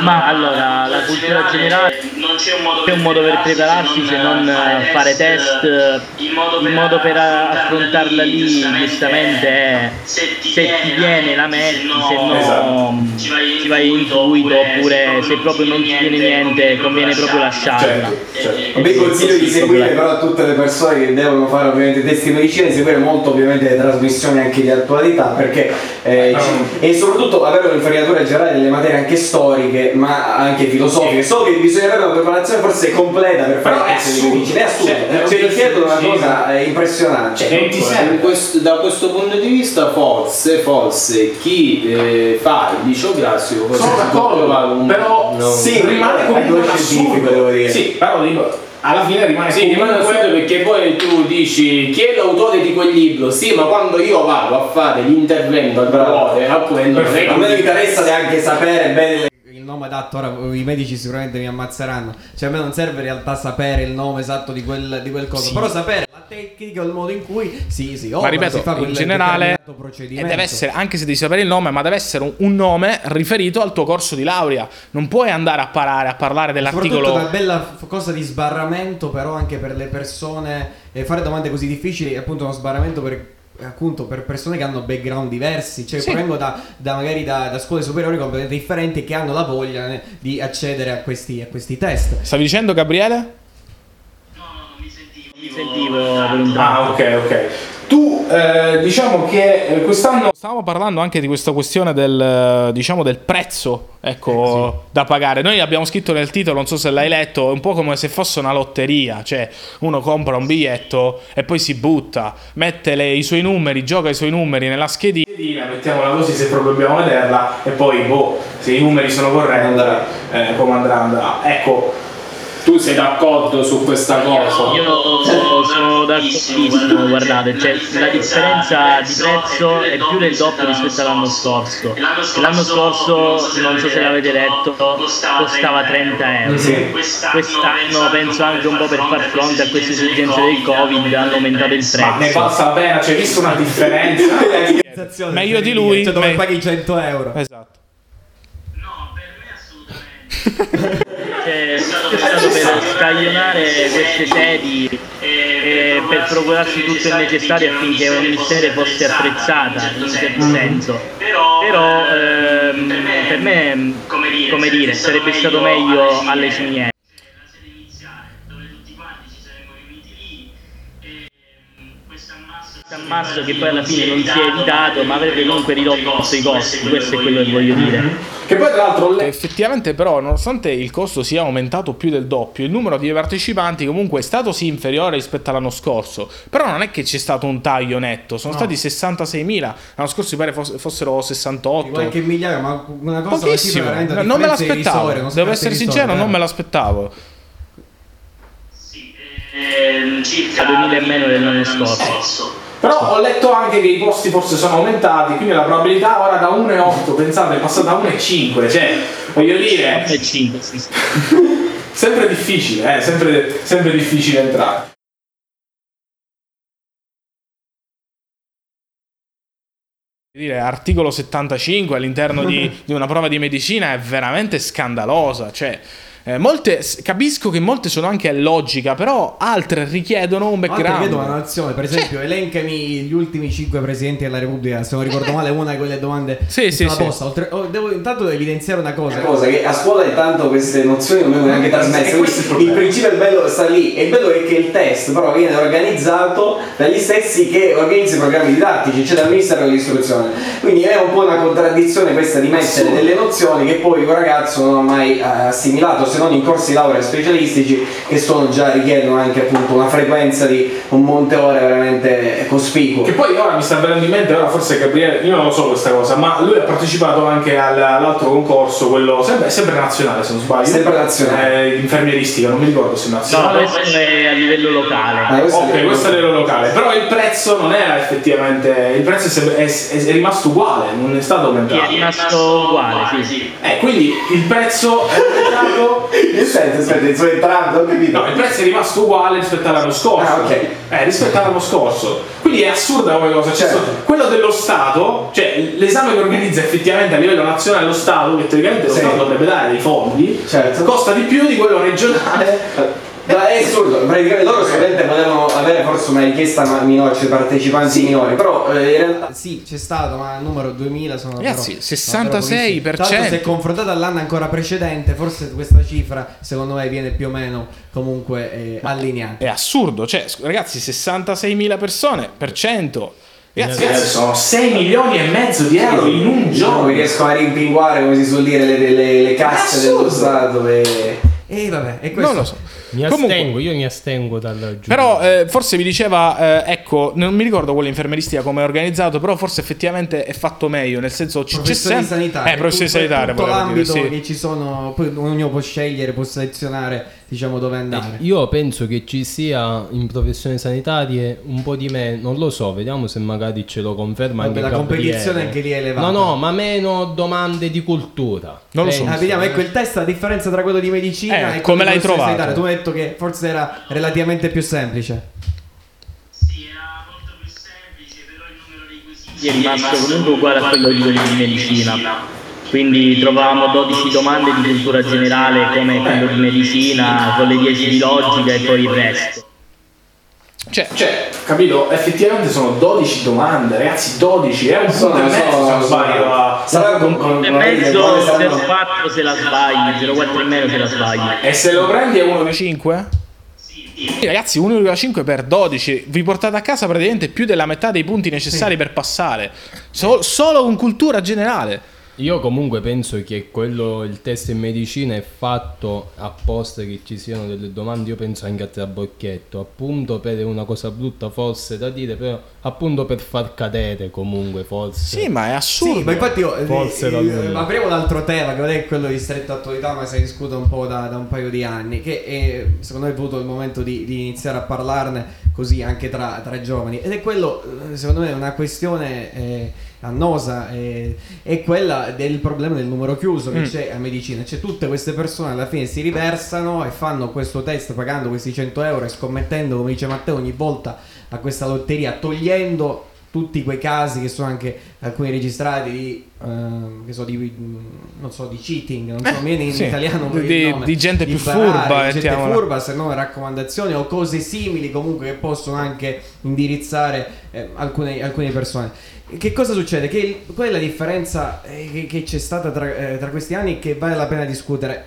[SPEAKER 6] Ma allora, la cultura generale non c'è un modo per prepararsi se non eh, fare test. eh, Il modo per affrontarla lì, giustamente, è se ti viene la metti, se no
[SPEAKER 2] Esatto.
[SPEAKER 6] ci vai intuito, oppure se proprio non ti viene niente, conviene proprio lasciarla.
[SPEAKER 2] Certo, certo.
[SPEAKER 5] Vi consiglio di seguire però a tutte le persone che devono fare ovviamente test di medicina, di seguire molto ovviamente le trasmissioni anche di attualità perché eh, ci- e soprattutto avere un'infarinatura generale delle materie anche storiche teoriche ma anche filosofiche. So che bisogna avere una preparazione forse completa per fare
[SPEAKER 2] Però
[SPEAKER 5] queste
[SPEAKER 2] assurdo.
[SPEAKER 5] difficili. È assurdo.
[SPEAKER 2] Cioè,
[SPEAKER 5] Cioè, richiedono una cosa impressionante.
[SPEAKER 2] Cioè, non ti serve.
[SPEAKER 7] in questo- da questo punto di vista forse, forse chi eh, fa il liceo classico forse
[SPEAKER 2] Sono d'accordo, però
[SPEAKER 7] no,
[SPEAKER 2] sì, rimane comunque un assurdo.
[SPEAKER 5] devo dire.
[SPEAKER 2] Sì, però dico, alla fine rimane
[SPEAKER 7] Sì, rimane
[SPEAKER 2] comunque-
[SPEAKER 7] assurdo perché poi tu dici chi è l'autore di quel libro? Sì, ma quando io vado a fare l'intervento al valore a quello non è che
[SPEAKER 5] interessa neanche sapere bene
[SPEAKER 3] nome adatto, ora i medici sicuramente mi ammazzeranno. Cioè, a me non serve in realtà sapere il nome esatto di quel, di quel coso, però sapere la tecnica o il modo in cui sì, sì,
[SPEAKER 2] Ma
[SPEAKER 3] opera,
[SPEAKER 2] ripeto,
[SPEAKER 3] si fa
[SPEAKER 2] in generale, e deve essere, anche se devi sapere il nome, ma deve essere un, un nome riferito al tuo corso di laurea. Non puoi andare a parare, a parlare dell'articolo.
[SPEAKER 3] una bella cosa di sbarramento, però anche per le persone e fare domande così difficili è appunto uno sbarramento per appunto per persone che hanno background diversi, cioè
[SPEAKER 2] Sì.
[SPEAKER 3] vengo da, da magari da, da scuole superiori completamente differenti che hanno la voglia eh, di accedere a questi, a questi test.
[SPEAKER 2] Stavi dicendo, Gabriele?
[SPEAKER 6] Mi sentivo per un
[SPEAKER 2] Ah, ok, ok. Tu, eh, diciamo che eh, quest'anno stavamo parlando anche di questa questione del, eh, diciamo, del prezzo, ecco, da pagare. Noi abbiamo scritto nel titolo, non so se l'hai letto, è un po' come se fosse una lotteria, cioè uno compra un biglietto e poi si butta, mette le- i suoi numeri, gioca i suoi numeri nella schedina, mettiamola così se proprio dobbiamo vederla, e poi, boh, se i numeri sono corretti, eh, come andrà, andrà. Ecco,
[SPEAKER 7] tu sei d'accordo su questa cosa.
[SPEAKER 6] Io sono d'accordissimo, guardate, cioè, la differenza di prezzo è più del doppio rispetto all'anno scorso. L'anno scorso, non so se l'avete letto, costava 30 euro. Quest'anno penso anche un po' per far fronte a queste esigenze del Covid hanno aumentato il
[SPEAKER 2] ma ne
[SPEAKER 6] prezzo.
[SPEAKER 2] la pena, c'è visto una differenza? Meglio di lui,
[SPEAKER 3] cioè, dove
[SPEAKER 2] me-
[SPEAKER 3] paghi 100 euro.
[SPEAKER 2] Esatto.
[SPEAKER 6] C'è, c'è stato per scaglionare queste sedi e per procurarsi tutto il necessario affinché ogni sede fosse attrezzata in certo senso. Però ehm, per me, come dire, sarebbe stato meglio alle cimiere. Ammasso che poi alla fine non si è evitato ma avrebbe comunque ridotto i costi questo è quello che voglio dire
[SPEAKER 2] Che poi tra l'altro le- effettivamente però nonostante il costo sia aumentato più del doppio, il numero di partecipanti comunque è stato sì inferiore rispetto all'anno scorso, però non è che c'è stato un taglio netto, sono stati 66.000, l'anno scorso mi pare foss- fossero 68.
[SPEAKER 3] Qualche migliaio, ma una cosa
[SPEAKER 2] Pochissimo,
[SPEAKER 3] veramente
[SPEAKER 2] non me l'aspettavo,
[SPEAKER 3] si
[SPEAKER 2] devo essere sincero,
[SPEAKER 3] soldi,
[SPEAKER 2] non me
[SPEAKER 3] vero?
[SPEAKER 2] l'aspettavo.
[SPEAKER 6] circa 2000 in meno dell'anno scorso
[SPEAKER 2] Però ho letto anche che i posti forse sono aumentati, quindi la probabilità ora da 1,8, pensate, è passata a 1,5, cioè voglio dire,
[SPEAKER 6] e 5 sì, sì.
[SPEAKER 2] sempre difficile, eh, sempre, sempre difficile entrare. Dire, articolo 75 all'interno di, di una prova di medicina è veramente scandalosa. Cioè, eh, molte, capisco che molte sono anche a logica, però altre richiedono un background.
[SPEAKER 3] vedo una nazione, per esempio, elencami gli ultimi 5 presidenti della Repubblica. Se non ricordo male, una di quelle domande
[SPEAKER 2] Sì, sì, sì.
[SPEAKER 3] posta. Oltre- oh, devo intanto evidenziare una cosa.
[SPEAKER 5] Una cosa che a scuola intanto queste nozioni non vengono neanche trasmesse.
[SPEAKER 2] Questo è il
[SPEAKER 5] il, principio del bello sta lì. E il bello è che il test però viene organizzato dagli stessi che organizzano i programmi didattici, cioè dal Ministero dell'Istruzione. Quindi è un po' una contraddizione questa di mettere delle nozioni che poi un ragazzo non ha mai eh, assimilato, se non in corsi di laurea specialistici che sono già richiedono anche appunto una frequenza di un monte ore veramente cospicuo.
[SPEAKER 2] Che poi ora mi sta venendo in mente, ora forse Gabriele, io non lo so questa cosa, ma lui ha partecipato anche al- all'altro concorso, quello sempre, sempre nazionale se non sbaglio.
[SPEAKER 5] Sempre nazionale.
[SPEAKER 2] Eh, infermieristica, non mi ricordo se è
[SPEAKER 6] no
[SPEAKER 2] nazionale.
[SPEAKER 6] questo è a livello locale
[SPEAKER 5] Ah, questo è
[SPEAKER 2] Ok,
[SPEAKER 5] il-
[SPEAKER 2] questo è l'ero locale, però il prezzo non era effettivamente, il prezzo è, è- è- è rimasto uguale, non è stato
[SPEAKER 6] Sì, è
[SPEAKER 2] aumentato.
[SPEAKER 6] rimasto uguale sì.
[SPEAKER 2] Eh, quindi il prezzo è aumentato,
[SPEAKER 5] Nel senso, aspetta, sto entrando, ho capito.
[SPEAKER 2] no, il prezzo è rimasto uguale rispetto all'anno scorso.
[SPEAKER 5] Ah, ok.
[SPEAKER 2] Eh, rispetto all'anno scorso. Quindi è assurda come cosa. Cioè,
[SPEAKER 5] Certo.
[SPEAKER 2] quello dello Stato, cioè l'esame che organizza effettivamente a livello nazionale lo Stato, che teoricamente lo
[SPEAKER 5] Sì.
[SPEAKER 2] Stato dovrebbe dare dei fondi,
[SPEAKER 5] Certo.
[SPEAKER 2] costa di più di quello regionale.
[SPEAKER 5] Ma è assurdo, praticamente loro solamente volevano avere forse una richiesta ma- minore, cioè partecipanti minori, però eh, in realtà
[SPEAKER 3] Sì, c'è stato, ma il numero 2000 sono
[SPEAKER 2] Ragazzi,
[SPEAKER 3] davvero-
[SPEAKER 2] 66%.
[SPEAKER 3] davvero pochissimi. Tra l'altro, se confrontato all'anno ancora precedente, forse questa cifra, secondo me, viene più o meno comunque eh, allineata.
[SPEAKER 2] È assurdo, cioè, ragazzi, 66.000 persone per 100. Ragazzi, ragazzi, sono 6 milioni e mezzo di euro in un
[SPEAKER 5] Non
[SPEAKER 2] giorno.
[SPEAKER 5] riescono a rimpinguare, come si suol dire, le, le- le casse dello Stato. E...
[SPEAKER 3] E vabbè, e questo
[SPEAKER 2] Non lo so.
[SPEAKER 4] Mi
[SPEAKER 2] Comunque-
[SPEAKER 4] astengo, io mi astengo dal giudizio.
[SPEAKER 2] Però eh, forse mi diceva, eh, ecco, non mi ricordo quella infermeristica come è organizzato, però forse effettivamente è fatto meglio, nel senso ci- c'è sempre...
[SPEAKER 3] sanitari,
[SPEAKER 2] Eh, professori
[SPEAKER 3] tutto-
[SPEAKER 2] sanitari,
[SPEAKER 3] tutto
[SPEAKER 2] volevo dire,
[SPEAKER 3] l'ambito
[SPEAKER 2] sì.
[SPEAKER 3] che ci sono, poi ognuno può scegliere, può selezionare, diciamo dove andare.
[SPEAKER 4] Io penso che ci sia in professioni sanitarie un po' di meno, non lo so, vediamo se magari ce lo conferma
[SPEAKER 3] Vabbè,
[SPEAKER 4] anche
[SPEAKER 3] la
[SPEAKER 4] Gabriele.
[SPEAKER 3] competizione anche lì è elevata.
[SPEAKER 4] No, no, ma meno domande di cultura.
[SPEAKER 2] Non lo so.
[SPEAKER 3] Ah, vediamo, ecco il test, la differenza tra quello di medicina
[SPEAKER 2] Eh,
[SPEAKER 3] e
[SPEAKER 2] come
[SPEAKER 3] quello di
[SPEAKER 2] l'hai trovato?
[SPEAKER 3] sanitaria. Tu hai detto che forse era relativamente più semplice.
[SPEAKER 6] Sì, era molto più semplice, però il numero dei quesiti è rimasto comunque uguale a quello di medicina. Quindi trovavamo 12 domande di cultura generale come quello di medicina, con le 10 di logica e poi il resto.
[SPEAKER 2] Cioè,
[SPEAKER 7] Cioè, capito? Effettivamente sono 12 domande, ragazzi, 12. È un punto e mezzo se non sbaglio. a-
[SPEAKER 5] Sarà con, con,
[SPEAKER 6] E mezzo
[SPEAKER 5] quale saranno-
[SPEAKER 6] 04 se la sbagli, 04 e meno se la sbagli.
[SPEAKER 7] E se lo prendi è uno
[SPEAKER 2] 1,5? Sì, ragazzi, 1,5 per 12. Vi portate a casa praticamente più della metà dei punti necessari per passare. So- solo con cultura generale.
[SPEAKER 4] Io comunque penso che quello, il test in medicina è fatto apposta che ci siano delle domande, io penso anche a trabocchetto, appunto per una cosa brutta forse da dire, però appunto per far cadere comunque forse.
[SPEAKER 2] Sì, ma è assurdo.
[SPEAKER 3] Sì, ma infatti io, eh,
[SPEAKER 4] Forse
[SPEAKER 3] eh,
[SPEAKER 4] lui.
[SPEAKER 3] apriamo l'altro tema che è quello di stretta attualità, ma si discute un po' da, da un paio di anni, che è, secondo me è venuto il momento di, di iniziare a parlarne così anche tra, tra i giovani. Ed è quello, eh, secondo me, una questione eh, annosa, eh, è quella del problema del numero chiuso che
[SPEAKER 2] Mm.
[SPEAKER 3] c'è a medicina. Cioè tutte queste persone alla fine si riversano e fanno questo test pagando questi 100 euro e scommettendo, come dice Matteo, ogni volta a questa lotteria, togliendo tutti quei casi che sono anche alcuni registrati di, che so, di non so, di cheating, non so,
[SPEAKER 2] Eh,
[SPEAKER 3] viene in
[SPEAKER 2] sì.
[SPEAKER 3] italiano
[SPEAKER 2] Di-
[SPEAKER 3] nome,
[SPEAKER 2] di gente più
[SPEAKER 3] barare,
[SPEAKER 2] furba,
[SPEAKER 3] di gente
[SPEAKER 2] mettiamola.
[SPEAKER 3] furba, se non raccomandazioni o cose simili comunque che possono anche indirizzare eh, alcune, alcune persone. Che cosa succede? Che il- qual è la differenza eh, che, che c'è stata tra, eh, tra questi anni che vale la pena discutere?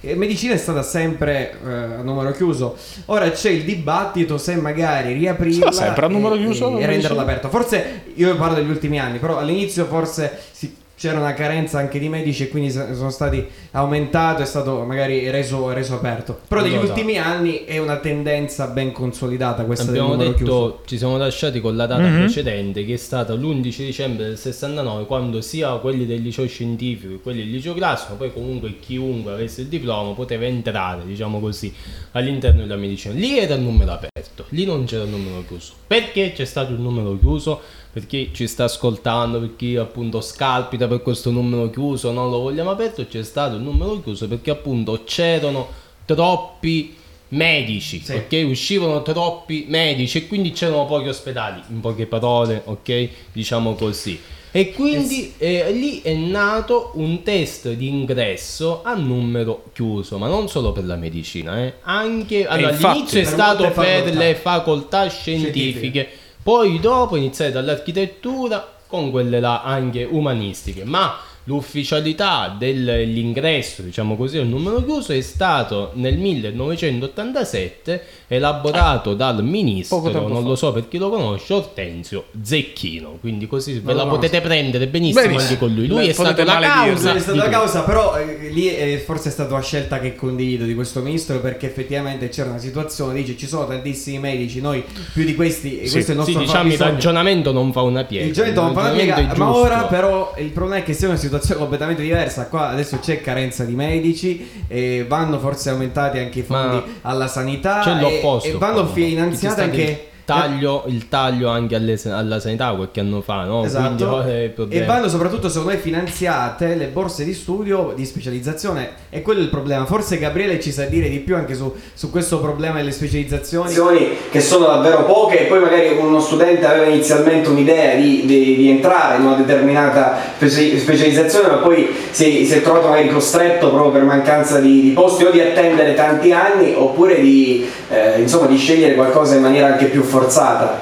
[SPEAKER 3] Eh, medicina è stata sempre eh, a numero chiuso. Ora c'è il dibattito se magari riaprirla
[SPEAKER 2] sempre a numero
[SPEAKER 3] e-
[SPEAKER 2] chiuso
[SPEAKER 3] e,
[SPEAKER 2] la
[SPEAKER 3] renderla aperta. Forse io parlo degli ultimi anni, però all'inizio forse si- c'era una carenza anche di medici e quindi so- sono stati aumentato, è stato magari reso, reso aperto. Però negli
[SPEAKER 4] Allora.
[SPEAKER 3] ultimi anni è una tendenza ben consolidata questa
[SPEAKER 4] Abbiamo
[SPEAKER 3] del numero
[SPEAKER 4] detto,
[SPEAKER 3] chiuso.
[SPEAKER 4] ci siamo lasciati con la data
[SPEAKER 2] Mhm.
[SPEAKER 4] precedente che è stata l'11 dicembre del 69 quando sia quelli del liceo scientifico che quelli del liceo classico, poi comunque chiunque avesse il diploma poteva entrare, diciamo così, all'interno della medicina. Lì era il numero aperto, lì non c'era il numero chiuso. Perché c'è stato il numero chiuso? Per chi ci sta ascoltando, per chi appunto scalpita per questo numero chiuso, non lo vogliamo aperto, c'è stato il numero chiuso perché appunto c'erano troppi medici,
[SPEAKER 3] Sì.
[SPEAKER 4] ok? Uscivano troppi medici e quindi c'erano pochi ospedali, in poche parole, ok? Diciamo così. E quindi eh, lì è nato un test di ingresso a numero chiuso, ma non solo per la medicina, eh. anche allora,
[SPEAKER 2] infatti,
[SPEAKER 4] all'inizio è stato per
[SPEAKER 3] facoltà.
[SPEAKER 4] le facoltà scientifiche, poi dopo iniziare dall'architettura con quelle là anche umanistiche, ma l'ufficialità dell'ingresso, diciamo così, al numero chiuso è stato nel 1987 elaborato dal ministro, non
[SPEAKER 2] fa.
[SPEAKER 4] lo so per chi lo conosce, Ortenzio Zecchino, quindi così ve la potete prendere benissimo,
[SPEAKER 2] Benissimo.
[SPEAKER 4] anche con lui. Lui è stato la causa.
[SPEAKER 3] È stata la causa, però eh, lì eh, forse è stata una scelta che condivido di questo ministro perché effettivamente c'era una situazione, dice ci sono tantissimi medici, noi più di questi,
[SPEAKER 2] Sì,
[SPEAKER 3] questo è il
[SPEAKER 4] Sì,
[SPEAKER 3] nostro
[SPEAKER 4] diciamo il ragionamento non fa una piega.
[SPEAKER 3] Il giovetto non fa una
[SPEAKER 4] ragionamento
[SPEAKER 3] piega, ma ora però il problema è che sia una situazione completamente diversa. Qua adesso c'è carenza di medici, e vanno forse aumentati anche i fondi
[SPEAKER 4] Ma
[SPEAKER 3] alla sanità
[SPEAKER 4] C'è
[SPEAKER 3] e,
[SPEAKER 4] l'opposto.
[SPEAKER 3] e vanno
[SPEAKER 4] stato
[SPEAKER 3] anche
[SPEAKER 4] taglio, il taglio anche alle- alla sanità qualche anno fa, no?
[SPEAKER 3] Esatto.
[SPEAKER 4] il
[SPEAKER 3] E vanno soprattutto secondo me finanziate le borse di studio di specializzazione e quello è il problema. Forse Gabriele ci sa dire di più anche su, su questo problema delle specializzazioni.
[SPEAKER 5] che sono davvero poche e poi magari uno studente aveva inizialmente un'idea di, di- di entrare in una determinata speci- specializzazione ma poi si, si è trovato magari costretto proprio per mancanza di, di posti o di attendere tanti anni oppure di, eh, insomma, di scegliere qualcosa in maniera anche più forzata.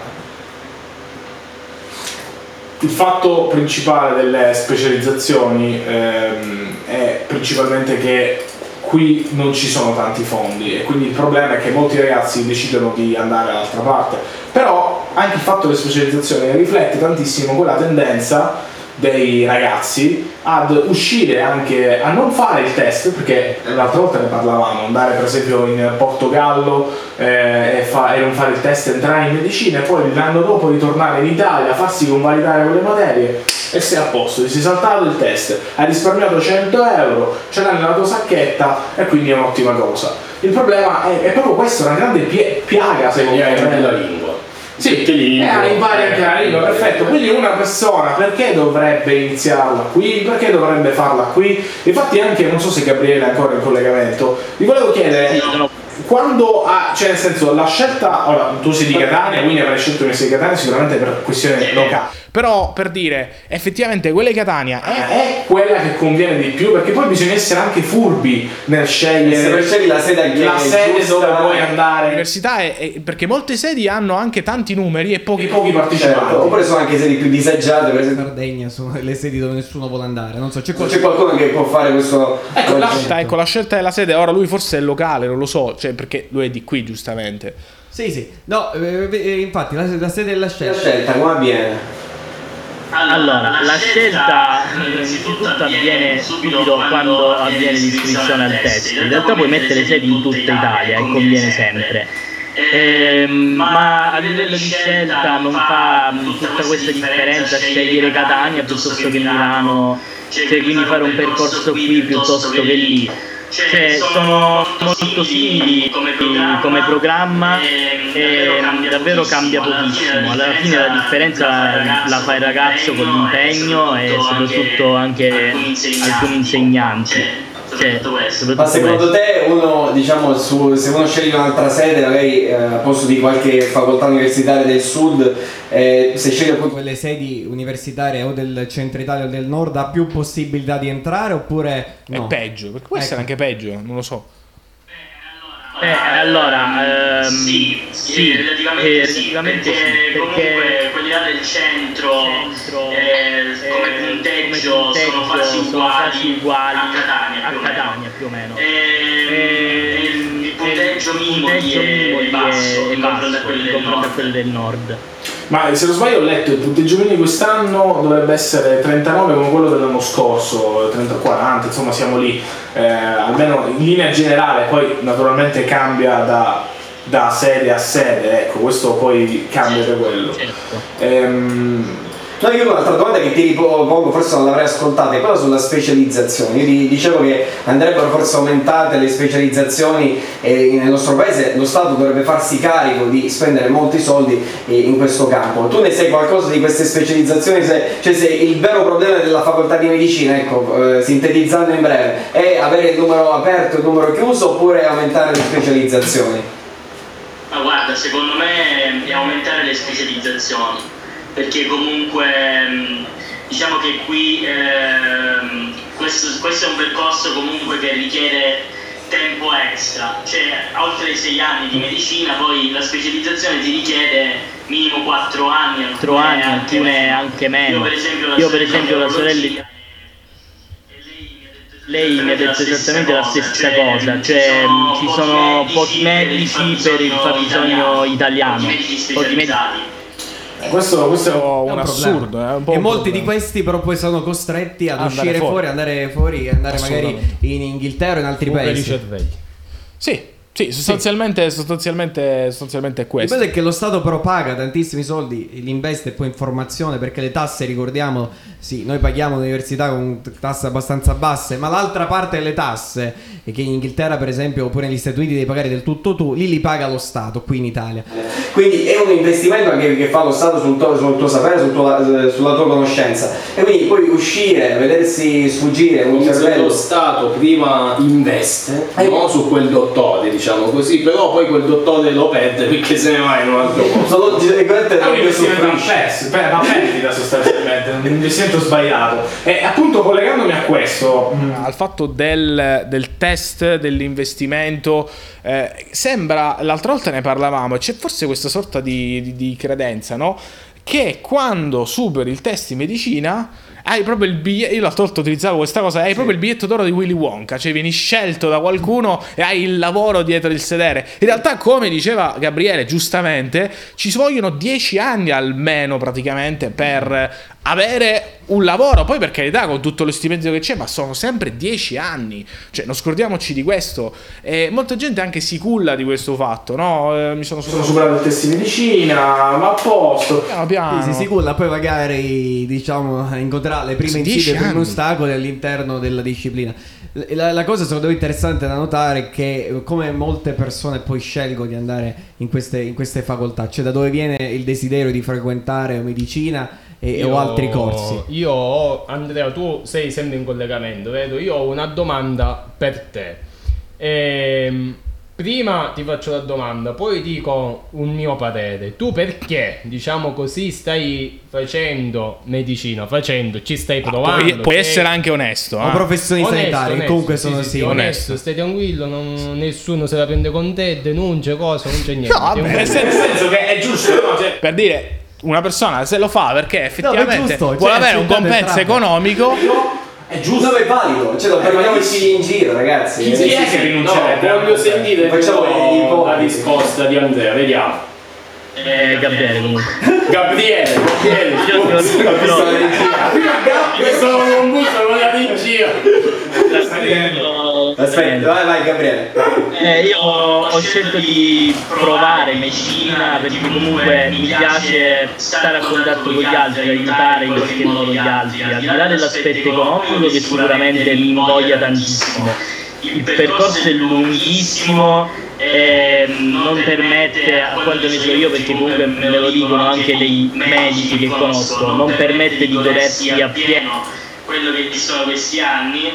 [SPEAKER 2] Il fatto principale delle specializzazioni ehm, è principalmente che qui non ci sono tanti fondi e quindi il problema è che molti ragazzi decidono di andare dall'altra parte. Però anche il fatto delle specializzazioni riflette tantissimo quella tendenza dei ragazzi ad uscire anche a non fare il test perché l'altra volta ne parlavamo andare per esempio in Portogallo eh, e, fa- e non fare il test entrare in medicina e poi l'anno dopo ritornare in Italia farsi convalidare quelle materie e sei a posto, ti sei saltato il test hai risparmiato 100 euro ce l'hai nella tua sacchetta e quindi è un'ottima cosa il problema è, è proprio questo, una grande pie- piaga secondo me
[SPEAKER 7] lingua.
[SPEAKER 2] Sì,
[SPEAKER 7] Che lingua?
[SPEAKER 2] eh, impari anche la lingua, perfetto. Quindi una persona perché dovrebbe iniziarla qui? Perché dovrebbe farla qui? Infatti anche, non so se Gabriele è ancora in collegamento, vi volevo chiedere,
[SPEAKER 6] sono-
[SPEAKER 2] quando ha, cioè nel senso, la scelta, ora tu sei di Catania, quindi avrai scelto l'Università di Catania sicuramente per questione locale. Però per dire, effettivamente quella di Catania è, è quella che conviene di più, perché poi bisogna essere anche furbi nel scegliere
[SPEAKER 5] Se la sede che
[SPEAKER 2] la
[SPEAKER 5] è
[SPEAKER 2] sede
[SPEAKER 5] giusta,
[SPEAKER 2] dove vuoi andare. L'università è, è- perché molte sedi hanno anche tanti numeri e pochi, pochi partecipanti.
[SPEAKER 5] Certo, oppure sono anche sedi più disagiate, per esempio.
[SPEAKER 3] Sardegna sono le sedi dove nessuno vuole andare. Non so, c'è
[SPEAKER 5] C'è
[SPEAKER 3] qualcuno.
[SPEAKER 5] che può fare questo.
[SPEAKER 2] Ecco la,
[SPEAKER 5] questo-
[SPEAKER 2] ecco, la scelta della sede, ora lui forse è locale, non lo so, cioè perché lui è di qui giustamente.
[SPEAKER 3] Sì, sì. No, eh, eh, infatti la, la sede della
[SPEAKER 5] La
[SPEAKER 3] scelta.
[SPEAKER 5] scelta come avviene?
[SPEAKER 6] Allora, la scelta innanzitutto avviene subito quando avviene l'iscrizione al test. In realtà puoi mettere sedi in tutta Italia e conviene sempre. Ehm, ma a livello di scelta non fa mh, tutta questa differenza scegliere Catania piuttosto che Milano, cioè quindi fare un percorso qui piuttosto che lì. Cioè, sono molto simili come programma e mh, davvero cambia pochissimo. Alla fine la differenza la fa il ragazzo con l'impegno e soprattutto anche alcuni insegnanti. Cioè,
[SPEAKER 5] Ma secondo
[SPEAKER 6] questo.
[SPEAKER 5] te uno, diciamo, su- se uno sceglie un'altra sede, magari eh, a posto di qualche facoltà universitaria del sud, eh, se sceglie appunto
[SPEAKER 3] Quelle sedi universitarie o del centro Italia o del nord ha più possibilità di entrare oppure no?
[SPEAKER 2] È peggio, perché può
[SPEAKER 3] Ecco.
[SPEAKER 2] essere anche peggio, non lo so.
[SPEAKER 6] Eh, allora, ehm, sì,
[SPEAKER 8] sì, relativamente,
[SPEAKER 6] eh,
[SPEAKER 8] sì,
[SPEAKER 6] relativamente
[SPEAKER 8] perché,
[SPEAKER 6] sì,
[SPEAKER 8] comunque
[SPEAKER 6] perché
[SPEAKER 8] quelli là del centro,
[SPEAKER 6] centro,
[SPEAKER 8] eh, come
[SPEAKER 6] eh,
[SPEAKER 8] punteggio,
[SPEAKER 6] come punteggio
[SPEAKER 8] sono quasi
[SPEAKER 6] sono
[SPEAKER 8] uguali,
[SPEAKER 6] quasi uguali
[SPEAKER 8] a Catania
[SPEAKER 6] a
[SPEAKER 8] più o
[SPEAKER 6] Catania,
[SPEAKER 8] meno.
[SPEAKER 6] più o meno.
[SPEAKER 8] Ehm,
[SPEAKER 6] Ehm,
[SPEAKER 8] il, punteggio minimo è basso
[SPEAKER 6] è basso
[SPEAKER 8] quelli
[SPEAKER 6] in confronto a quelli del nord.
[SPEAKER 2] Ma se non sbaglio ho letto il punteggio minimo di quest'anno dovrebbe essere 39 come quello dell'anno scorso, 30-40, insomma siamo lì, eh, almeno in linea generale, poi naturalmente cambia da, da sede a sede, ecco, questo poi cambia per quello.
[SPEAKER 6] Certo.
[SPEAKER 2] Ehm,
[SPEAKER 5] No, io un'altra domanda che ti ripongo, forse non l'avrei ascoltata, è quella sulla specializzazione. Io ti dicevo che andrebbero forse aumentate le specializzazioni e nel nostro paese lo Stato dovrebbe farsi carico di spendere molti soldi eh, in questo campo. Tu ne sai qualcosa di queste specializzazioni? Se, cioè se il vero problema della facoltà di medicina, ecco, eh, sintetizzando in breve, è avere il numero aperto e il numero chiuso oppure aumentare le specializzazioni?
[SPEAKER 8] Ma guarda, secondo me è aumentare le specializzazioni, perché comunque mh, diciamo che qui ehm, questo, questo è un percorso comunque che richiede tempo extra, cioè oltre ai sei anni di medicina poi la specializzazione ti richiede minimo 4 anni,
[SPEAKER 6] 4 anni, alcune anche meno.
[SPEAKER 8] Io per esempio la,
[SPEAKER 6] Io, per esempio, la sorella Lei mi ha detto esattamente la stessa cosa, cioè mh, ci sono pochi medici per il fabbisogno italiano, pochi medici
[SPEAKER 2] questo, questo è un,
[SPEAKER 3] È un
[SPEAKER 2] assurdo, è un po'
[SPEAKER 3] e
[SPEAKER 2] un
[SPEAKER 3] molti di
[SPEAKER 2] problema.
[SPEAKER 3] questi però poi sono costretti ad
[SPEAKER 2] Andare
[SPEAKER 3] uscire
[SPEAKER 2] fuori.
[SPEAKER 3] fuori, andare fuori, andare magari in Inghilterra o in altri
[SPEAKER 4] di
[SPEAKER 3] paesi.
[SPEAKER 2] Sì, sì, sostanzialmente, sostanzialmente, sostanzialmente è
[SPEAKER 3] Il
[SPEAKER 2] questo.
[SPEAKER 3] bello è che lo Stato però paga tantissimi soldi, li investe poi in formazione perché le tasse, ricordiamo, sì, noi paghiamo l'università con tasse abbastanza basse, ma l'altra parte delle tasse, e che in Inghilterra per esempio oppure negli Stati Uniti devi pagare del tutto tu, lì li paga lo Stato, qui in Italia.
[SPEAKER 5] Quindi è un investimento anche che fa lo Stato sul tuo, sul tuo sapere, sul tuo- eh, sulla tua conoscenza. E quindi poi uscire, vedersi sfuggire un
[SPEAKER 7] se
[SPEAKER 5] cervello.
[SPEAKER 7] lo Stato prima investe no, su quel dottore, diciamo così, però poi quel dottore lo perde perché se ne va in un altro posto.
[SPEAKER 5] Solo direttamente
[SPEAKER 2] È un
[SPEAKER 5] non
[SPEAKER 2] investimento a
[SPEAKER 5] soffrisce.
[SPEAKER 2] perso, per una perdita sostanzialmente, un investimento sbagliato. E appunto collegandomi a questo, al fatto del, del test, dell'investimento, eh, sembra, l'altra volta ne parlavamo, c'è forse questa sorta di, di- di credenza, no? Che quando superi il test in medicina hai proprio il biglietto. Io l'altra volta utilizzavo questa cosa. Hai proprio il biglietto d'oro di Willy Wonka. Cioè, vieni scelto da qualcuno e hai il lavoro dietro il sedere. In realtà, come diceva Gabriele, giustamente, ci vogliono dieci anni almeno praticamente per avere un lavoro. Poi, per carità, con tutto lo stipendio che c'è, ma sono sempre dieci anni. Cioè, non scordiamoci di questo. E molta gente anche si culla di questo fatto, no? Eh, mi sono
[SPEAKER 9] Sono superato il test di medicina, ma a posto.
[SPEAKER 2] piano piano.
[SPEAKER 3] Sì, si culla, poi magari diciamo le prime insidie, i primi ostacoli all'interno della disciplina. La, la cosa secondo me interessante da notare è che come molte persone poi scelgono di andare in queste, in queste facoltà, cioè da dove viene il desiderio di frequentare medicina e,
[SPEAKER 4] Io-
[SPEAKER 3] o altri corsi.
[SPEAKER 4] Io ho, Andrea, tu sei sempre in collegamento, vedo? Io ho una domanda per te. Ehm, prima ti faccio la domanda, poi dico un mio parere. Tu perché, diciamo così, stai facendo medicina, facendo, ci stai provando?
[SPEAKER 2] Puoi, puoi
[SPEAKER 4] ok?
[SPEAKER 2] essere anche onesto. Eh.
[SPEAKER 3] professioni
[SPEAKER 4] Onesto,
[SPEAKER 3] sanitarie,
[SPEAKER 4] onesto,
[SPEAKER 3] comunque
[SPEAKER 4] sì,
[SPEAKER 3] sono
[SPEAKER 4] sì,
[SPEAKER 3] sì.
[SPEAKER 4] sì,
[SPEAKER 2] onesto.
[SPEAKER 4] onesto, stai tranquillo, non- nessuno se la prende con te, denunce, cosa, non c'è niente.
[SPEAKER 2] No, vabbè,
[SPEAKER 4] un-
[SPEAKER 2] nel senso, che è giusto, no? Cioè, per dire una persona se lo fa perché effettivamente
[SPEAKER 3] giusto,
[SPEAKER 2] vuole
[SPEAKER 3] cioè,
[SPEAKER 2] avere un compenso economico.
[SPEAKER 9] È giusto che è valido, cioè non prendiamoci in giro, ragazzi.
[SPEAKER 6] Chi
[SPEAKER 9] Eh,
[SPEAKER 6] è che rinuncerebbe?
[SPEAKER 9] no,
[SPEAKER 6] voglio sentire
[SPEAKER 9] Facciamo i
[SPEAKER 6] la risposta di Andrea, vediamo.
[SPEAKER 8] Eh, Gabriele comunque.
[SPEAKER 6] Gabriele, Gabriele,
[SPEAKER 8] Io sono-
[SPEAKER 6] un busto con la regia.
[SPEAKER 9] Aspetta, vai, vai Gabriele.
[SPEAKER 8] Eh, io ho scelto di provare medicina perché comunque mi piace stare a contatto con gli altri, aiutare in qualche modo gli altri, al di là dell'aspetto economico che sicuramente mi invoglia tantissimo. Il percorso è lunghissimo e non permette, a quanto ne so io, perché comunque me lo dicono anche dei medici che conosco, non permette di godersi appieno quello che ci sono questi anni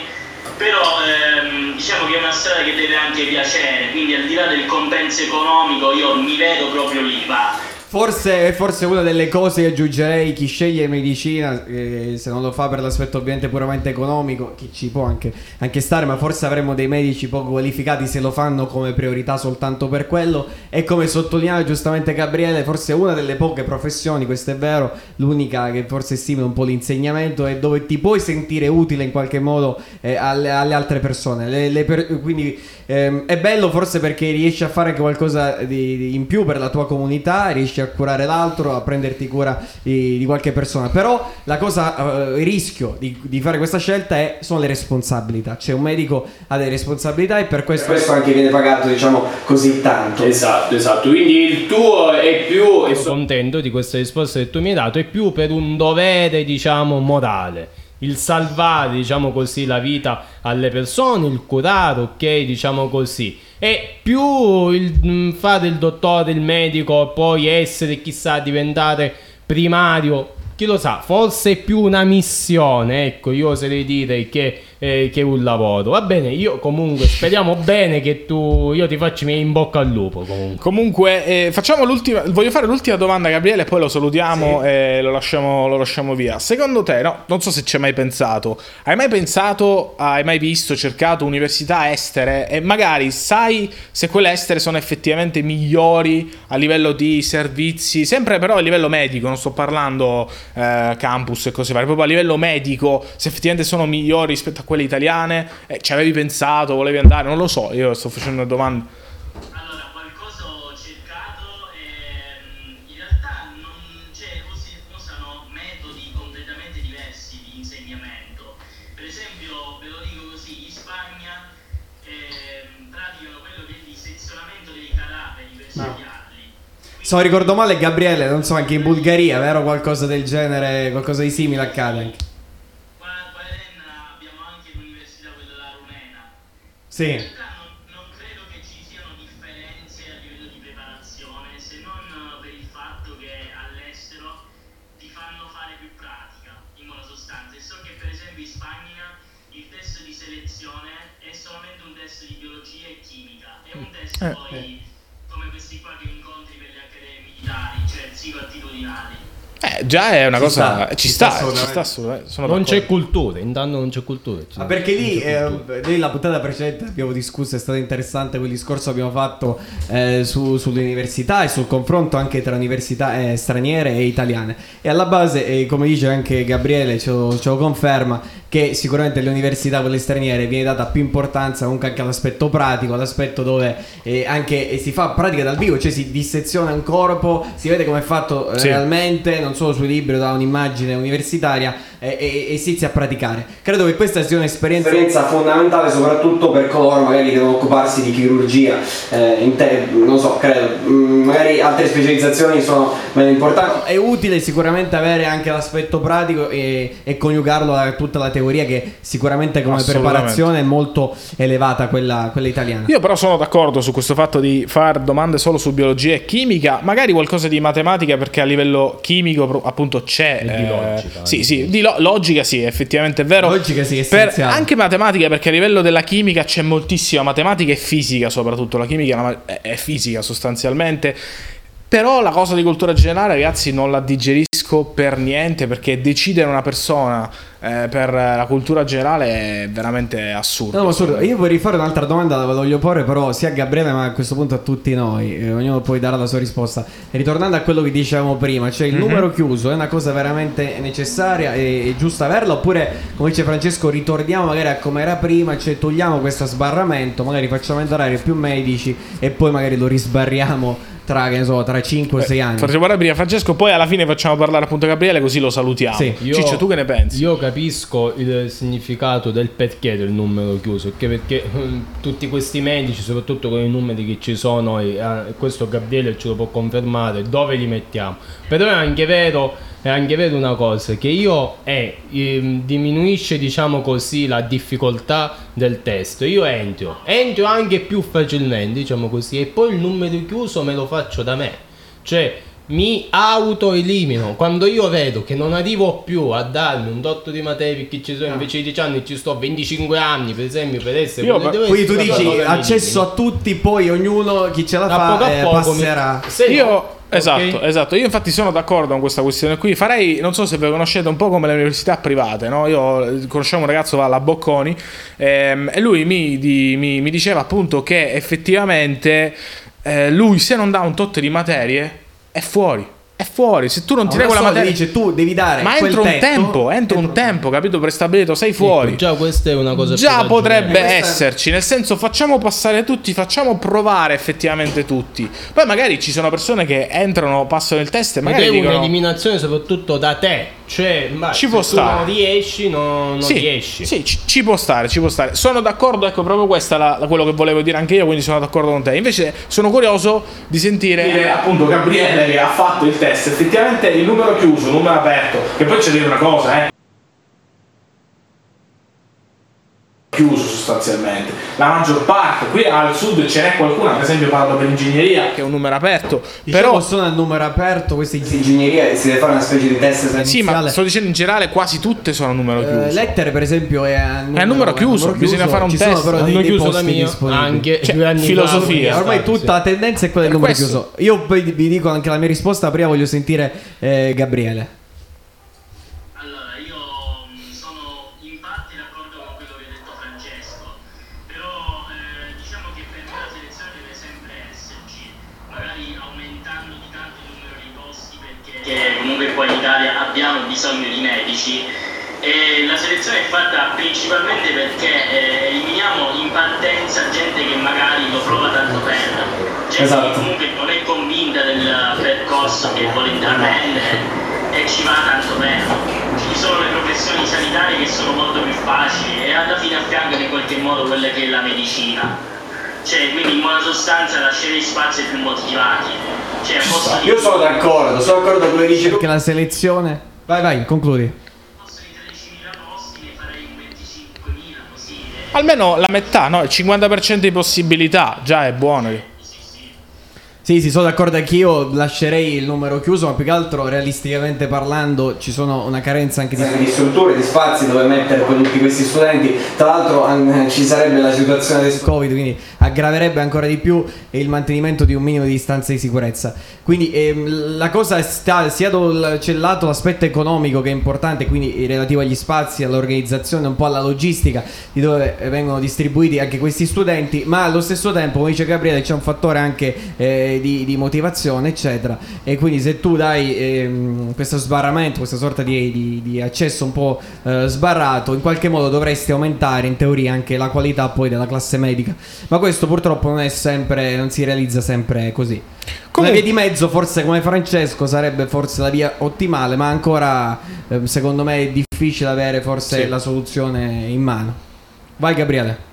[SPEAKER 8] però ehm, diciamo che è una strada che deve anche piacere, quindi al di là del compenso economico io mi vedo proprio lì, va.
[SPEAKER 3] Forse, forse una delle cose che aggiungerei chi sceglie medicina, eh, se non lo fa per l'aspetto ovviamente puramente economico, che ci può anche, anche stare, ma forse avremo dei medici poco qualificati se lo fanno come priorità soltanto per quello. E come sottolineava giustamente Gabriele, forse una delle poche professioni, questo è vero, l'unica che forse simile un po' l'insegnamento, è dove ti puoi sentire utile in qualche modo eh, alle, alle altre persone. Le- le per- quindi ehm, è bello forse perché riesci a fare anche qualcosa di, di in più per la tua comunità, riesci a curare l'altro, a prenderti cura di, di qualche persona. Però la cosa, eh, il rischio di, di fare questa scelta è, sono le responsabilità. Cioè un medico ha delle responsabilità e per
[SPEAKER 9] Per
[SPEAKER 3] questo...
[SPEAKER 9] questo anche viene pagato, diciamo, così tanto.
[SPEAKER 6] Esatto, esatto. Quindi il tuo è più. e
[SPEAKER 4] sono contento di questa risposta che tu mi hai dato, è più per un dovere, diciamo, morale. Il salvare, diciamo così, la vita alle persone, il curare, ok, diciamo così. E più il mm, fare il dottore, il medico, poi essere, chissà, diventare primario. Chi lo sa, forse è più una missione, ecco, io oserei dire che, eh, che un lavoro. Va bene, io comunque speriamo bene che tu, io ti faccio in bocca al lupo comunque.
[SPEAKER 2] Comunque, eh, facciamo l'ultima. Voglio fare l'ultima domanda, Gabriele, poi lo salutiamo e lo lasciamo, lo lasciamo via. Secondo te, no, non so se ci hai mai pensato. Hai mai pensato, hai mai visto, cercato università estere e magari sai se quelle estere sono effettivamente migliori a livello di servizi, sempre però a livello medico, non sto parlando eh, campus e cose varie, proprio a livello medico, se effettivamente sono migliori rispetto a quelle italiane. Eh, ci avevi pensato, volevi andare? Non lo so, io sto facendo una domanda.
[SPEAKER 8] Allora, qualcosa ho cercato e in realtà non c'è, si usano metodi completamente diversi di insegnamento. Per esempio, ve lo dico così, in Spagna ehm, praticano quello che è il dissezionamento dei cadaveri per studiarli.
[SPEAKER 3] Se non ricordo male Gabriele, non so, anche in Bulgaria, vero? Qualcosa del genere, qualcosa di simile accade anche. Sì.
[SPEAKER 8] In realtà non, credo che ci siano differenze a livello di preparazione, se non per il fatto che all'estero ti fanno fare più pratica, in buona sostanza. E so che per esempio in Spagna il test di selezione è solamente un test di biologia e chimica, è un test
[SPEAKER 2] Eh,
[SPEAKER 8] poi come
[SPEAKER 2] Eh, già è una
[SPEAKER 3] Ci
[SPEAKER 2] cosa.
[SPEAKER 3] sta,
[SPEAKER 2] ci
[SPEAKER 3] ci
[SPEAKER 2] sta,
[SPEAKER 3] sta
[SPEAKER 2] ci sta assolutamente. Sono
[SPEAKER 4] Non
[SPEAKER 2] d'accordo.
[SPEAKER 4] c'è cultura, intanto non c'è cultura.
[SPEAKER 3] Ah, perché lì,
[SPEAKER 4] cultura.
[SPEAKER 3] eh, lì la puntata precedente abbiamo discusso, è stato interessante quel discorso che abbiamo fatto eh, su- sulle università e sul confronto anche tra università eh, straniere e italiane. E alla base, eh, come dice anche Gabriele, ce lo, ce lo conferma, che sicuramente alle università, quelle straniere, viene data più importanza comunque anche all'aspetto pratico, all'aspetto dove eh, anche eh, si fa pratica dal vivo, cioè si disseziona un corpo, si vede come è fatto eh,
[SPEAKER 2] Sì.
[SPEAKER 3] realmente, non solo sui libri, da un'immagine universitaria eh, e, e si inizia a praticare. Credo che questa sia un'esperienza
[SPEAKER 5] Esperienza fondamentale soprattutto per coloro magari che devono occuparsi di chirurgia, eh, in te- non so, credo, mm, magari altre specializzazioni sono meno importanti.
[SPEAKER 3] È utile sicuramente avere anche l'aspetto pratico e, e coniugarlo a tutta la teoria che sicuramente come preparazione è molto elevata quella, quella italiana.
[SPEAKER 2] Io però sono d'accordo su questo fatto di fare domande solo su biologia e chimica, magari qualcosa di matematica perché a livello chimico pro- appunto c'è...
[SPEAKER 4] E di
[SPEAKER 2] eh,
[SPEAKER 4] logica,
[SPEAKER 2] Sì,
[SPEAKER 4] anche.
[SPEAKER 2] sì, di lo- logica sì, effettivamente è vero.
[SPEAKER 3] Logica sì,
[SPEAKER 2] Per- anche matematica perché a livello della chimica c'è moltissima matematica e fisica soprattutto, la chimica è fisica sostanzialmente. Però la cosa di cultura generale, ragazzi, non la digerisco per niente perché decidere una persona eh, per la cultura generale è veramente assurdo.
[SPEAKER 3] No, assurdo. Io vorrei fare un'altra domanda, la voglio porre però sia a Gabriele ma a questo punto a tutti noi, eh, ognuno poi darà la sua risposta. E ritornando a quello che dicevamo prima, cioè il numero chiuso è una cosa veramente necessaria e, e giusta averla oppure, come dice Francesco, ritorniamo magari a come era prima, cioè togliamo questo sbarramento, magari facciamo entrare più medici e poi magari lo risbarriamo tra, che ne so, tra 5 o 6 anni.
[SPEAKER 2] Facciamo parlare prima Francesco, poi alla fine facciamo parlare appunto Gabriele così lo salutiamo.
[SPEAKER 3] Sì.
[SPEAKER 4] Io-
[SPEAKER 2] Ciccio, tu che ne pensi?
[SPEAKER 4] Io capisco il significato del perché del numero chiuso, perché, perché eh, tutti questi medici, soprattutto con i numeri che ci sono, e eh, questo Gabriele ce lo può confermare, dove li mettiamo? Però è anche vero, è anche vero una cosa, che io eh, ehm, diminuisce diciamo così la difficoltà del test. Io entro, entro anche più facilmente, diciamo così, e poi il numero chiuso me lo faccio da me. Cioè, mi auto-elimino quando io vedo che non arrivo più a darmi un dotto di materia perché ci sono invece di 10 anni ci sto 25 anni per esempio per essere
[SPEAKER 2] Io-
[SPEAKER 3] Quindi tu dici accesso a tutti, poi ognuno chi ce la
[SPEAKER 4] Da
[SPEAKER 3] fa
[SPEAKER 4] poco a
[SPEAKER 3] eh,
[SPEAKER 4] poco mi-
[SPEAKER 3] passerà.
[SPEAKER 4] se no,
[SPEAKER 2] Io
[SPEAKER 4] ok?
[SPEAKER 2] Esatto, esatto. Io infatti sono d'accordo con questa questione qui. Farei, non so se ve conoscete un po' come le università private, no? Io eh, conoscevo un ragazzo va alla Bocconi ehm, e lui mi, di- mi- mi diceva appunto che effettivamente eh, lui se non dà un tot di materie è fuori. È fuori. Se tu non ti dai quella
[SPEAKER 3] sorta
[SPEAKER 2] materia...
[SPEAKER 3] dice tu devi dare
[SPEAKER 2] Ma
[SPEAKER 3] quel
[SPEAKER 2] entro un
[SPEAKER 3] tetto,
[SPEAKER 2] tempo, entro un tempo, capito? Prestabilito, sei fuori.
[SPEAKER 4] Ecco, già questa è una cosa più
[SPEAKER 2] Già potrebbe
[SPEAKER 3] Questa è-
[SPEAKER 2] esserci, nel senso facciamo passare tutti, facciamo provare effettivamente tutti. Poi magari ci sono persone che entrano, passano il test e
[SPEAKER 4] Ed
[SPEAKER 2] magari
[SPEAKER 4] è
[SPEAKER 2] dicono
[SPEAKER 4] un'eliminazione soprattutto da te. Cioè, ma
[SPEAKER 2] Ci
[SPEAKER 4] se
[SPEAKER 2] può
[SPEAKER 4] tu
[SPEAKER 2] stare.
[SPEAKER 4] non riesci, non, non
[SPEAKER 2] sì,
[SPEAKER 4] riesci.
[SPEAKER 2] sì, ci, ci può stare, ci può stare. Sono d'accordo, ecco, proprio questo è la- la- quello che volevo dire anche io, quindi sono d'accordo con te. Invece sono curioso di sentire appunto Gabriele che ha fatto il test. Effettivamente il numero chiuso, il numero aperto, che poi c'è dire una cosa, eh. Chiuso sostanzialmente la maggior parte qui al sud ce n'è qualcuna per esempio parlo per ingegneria che è un numero aperto
[SPEAKER 3] Diciamo
[SPEAKER 2] però
[SPEAKER 3] sono a numero aperto questi
[SPEAKER 5] In ingegneria si deve fare una specie di test
[SPEAKER 2] sì ma sto dicendo in generale quasi tutte sono a numero
[SPEAKER 3] Eh,
[SPEAKER 2] chiuso
[SPEAKER 3] lettere per esempio è a numero,
[SPEAKER 2] È a numero chiuso,
[SPEAKER 3] a
[SPEAKER 2] bisogna fare un
[SPEAKER 3] Ci
[SPEAKER 2] test.
[SPEAKER 3] sono però
[SPEAKER 4] Hanno
[SPEAKER 3] dei
[SPEAKER 4] chiuso da
[SPEAKER 3] posti
[SPEAKER 4] mio anche
[SPEAKER 2] Cioè,
[SPEAKER 4] due anni
[SPEAKER 2] filosofia.
[SPEAKER 4] fa.
[SPEAKER 3] Ormai
[SPEAKER 4] Sì.
[SPEAKER 3] tutta la tendenza è quella del numero
[SPEAKER 2] questo-
[SPEAKER 3] chiuso. Io poi vi dico anche la mia risposta, prima voglio sentire eh, Gabriele.
[SPEAKER 8] Perché comunque qua in Italia abbiamo bisogno di medici e la selezione è fatta principalmente perché eh, eliminiamo in partenza gente che magari lo prova tanto per, gente
[SPEAKER 5] Esatto.
[SPEAKER 8] che comunque non è convinta del percorso che vuole intraprendere e ci va tanto bene. Ci sono le professioni sanitarie che sono molto più facili e alla fine affiancano in qualche modo quella che è la medicina. Cioè, quindi in buona sostanza lasciare spazi ai più motivati. Cioè, posso dire...
[SPEAKER 5] Io sono d'accordo, sono d'accordo con quello che dici.
[SPEAKER 3] Perché la selezione. Vai, vai, concludi.
[SPEAKER 8] Posso di 13.000 posti, ne farei un 25.000 così.
[SPEAKER 2] almeno la metà no il 50% di possibilità già è buono
[SPEAKER 3] Sì, sì, sono d'accordo anch'io, lascerei il numero chiuso, ma più che altro realisticamente parlando ci sono una carenza anche di...
[SPEAKER 5] di strutture, di spazi dove mettere poi tutti questi studenti. Tra l'altro ci sarebbe la situazione del
[SPEAKER 3] Covid, quindi aggraverebbe ancora di più il mantenimento di un minimo di distanza di sicurezza. Quindi ehm, la cosa sta sia dal- c'è lato l'aspetto economico che è importante, quindi relativo agli spazi, all'organizzazione, un po' alla logistica di dove eh, vengono distribuiti anche questi studenti, ma allo stesso tempo, come dice Gabriele, c'è un fattore anche eh, di, di motivazione, eccetera. E quindi se tu dai ehm, questo sbarramento, questa sorta di, di- di accesso un po' eh, sbarrato, in qualche modo dovresti aumentare in teoria anche la qualità poi della classe medica. Ma questo purtroppo non è sempre, non si realizza sempre così. Una via di mezzo, forse come Francesco, sarebbe forse la via ottimale, ma ancora eh, secondo me è difficile avere forse
[SPEAKER 2] Sì.
[SPEAKER 3] la soluzione in mano. Vai Gabriele.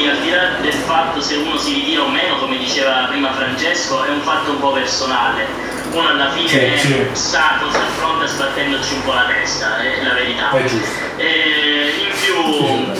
[SPEAKER 8] Poi al di là del fatto se uno si ritira o meno, come diceva prima Francesco, è un fatto un po' personale. Uno alla fine
[SPEAKER 2] Sì, sì.
[SPEAKER 8] sa cosa affronta sbattendoci un po' la testa, è la verità.
[SPEAKER 2] È
[SPEAKER 8] in più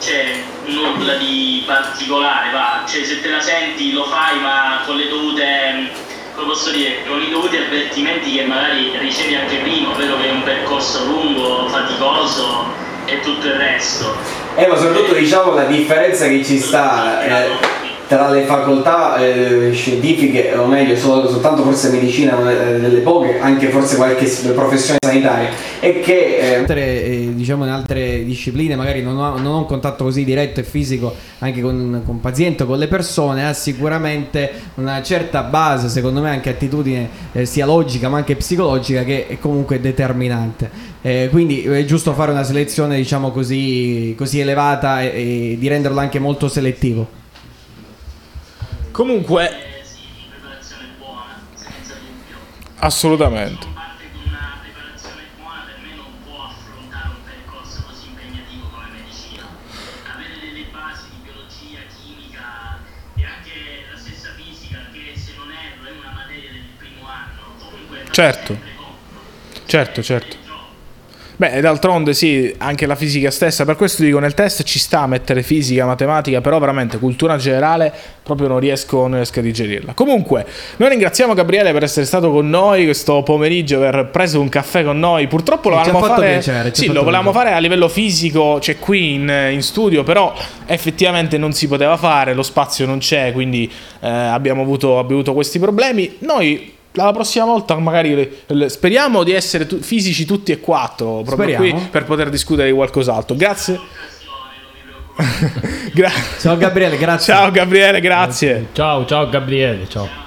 [SPEAKER 8] c'è nulla di particolare, va, cioè se te la senti lo fai ma con le dovute, come posso dire, con i dovuti avvertimenti che magari ricevi anche prima, ovvero che è un percorso lungo, faticoso e tutto il resto.
[SPEAKER 5] Eh, ma soprattutto diciamo la differenza che ci sta eh, tra le facoltà eh, scientifiche, o meglio, solo- soltanto forse medicina, ma, eh, delle poche, anche forse qualche professione sanitaria, è che eh,
[SPEAKER 3] Altre, eh, diciamo in altre discipline magari non ho, non ho un contatto così diretto e fisico anche con, con pazienti o con le persone, ha sicuramente una certa base, secondo me anche attitudine eh, sia logica ma anche psicologica che è comunque determinante. Eh, quindi è giusto fare una selezione diciamo così, così elevata e, e di renderlo anche molto selettivo.
[SPEAKER 2] Comunque, assolutamente. Certo. Certo, certo. Beh, d'altronde sì, anche la fisica stessa, per questo dico nel test ci sta a mettere fisica, matematica, però veramente cultura generale proprio non riesco, non riesco a digerirla. Comunque, noi ringraziamo Gabriele per essere stato con noi questo pomeriggio, aver preso un caffè con noi. Purtroppo lo volevamo fare,
[SPEAKER 3] piacere,
[SPEAKER 2] sì, lo volevamo fare a livello fisico, c'è qui in, in studio, però effettivamente non si poteva fare, lo spazio non c'è, quindi eh, abbiamo, avuto, abbiamo avuto questi problemi. Noi la prossima volta magari le- le- speriamo di essere tu- fisici tutti e quattro proprio
[SPEAKER 3] Speriamo.
[SPEAKER 2] qui per poter discutere di qualcos'altro. Grazie. Gra-
[SPEAKER 3] Ciao Gabriele, grazie.
[SPEAKER 2] Ciao Gabriele, grazie.
[SPEAKER 4] Ciao, ciao Gabriele, ciao.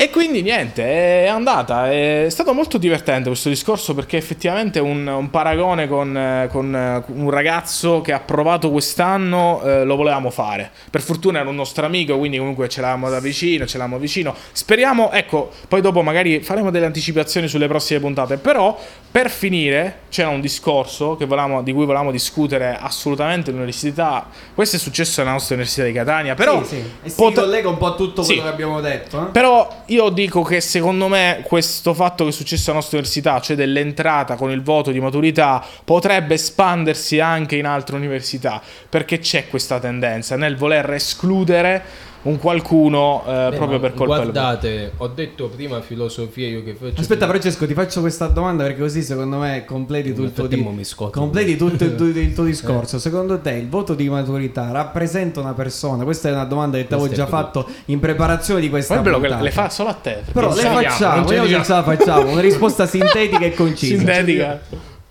[SPEAKER 2] E quindi niente, è andata. È stato molto divertente questo discorso perché effettivamente un, un paragone con, con, eh, un ragazzo che ha provato quest'anno eh, lo volevamo fare. Per fortuna era un nostro amico, quindi comunque ce l'avevamo da vicino, ce l'avevamo vicino. Speriamo, ecco, poi dopo magari faremo delle anticipazioni sulle prossime puntate. Però per finire c'era un discorso che volevamo- di cui volevamo discutere assolutamente all'università. Questo è successo alla nostra Università di Catania, però...
[SPEAKER 3] Sì, sì. E si
[SPEAKER 2] potre-
[SPEAKER 3] collega un po' a tutto quello
[SPEAKER 2] Sì.
[SPEAKER 3] che abbiamo detto. eh?
[SPEAKER 2] però io dico che secondo me questo fatto che è successo alla nostra università, cioè dell'entrata con il voto di maturità, potrebbe espandersi anche in altre università, perché c'è questa tendenza nel voler escludere un qualcuno eh,
[SPEAKER 4] Beh,
[SPEAKER 2] proprio per colpa del.
[SPEAKER 4] Guardate, ho detto prima filosofia io che faccio.
[SPEAKER 3] Aspetta Francesco, ti faccio questa domanda perché così secondo me completi tutto, di- completi tutto il, tuo- il tuo discorso. Secondo te il voto di maturità rappresenta una persona? Questa è una domanda che ti avevo già fatto in preparazione di questa
[SPEAKER 2] bello che le fa solo a te.
[SPEAKER 3] Però le facciamo,
[SPEAKER 4] non ce
[SPEAKER 3] la facciamo. Una risposta sintetica e concisa.
[SPEAKER 2] Sintetica.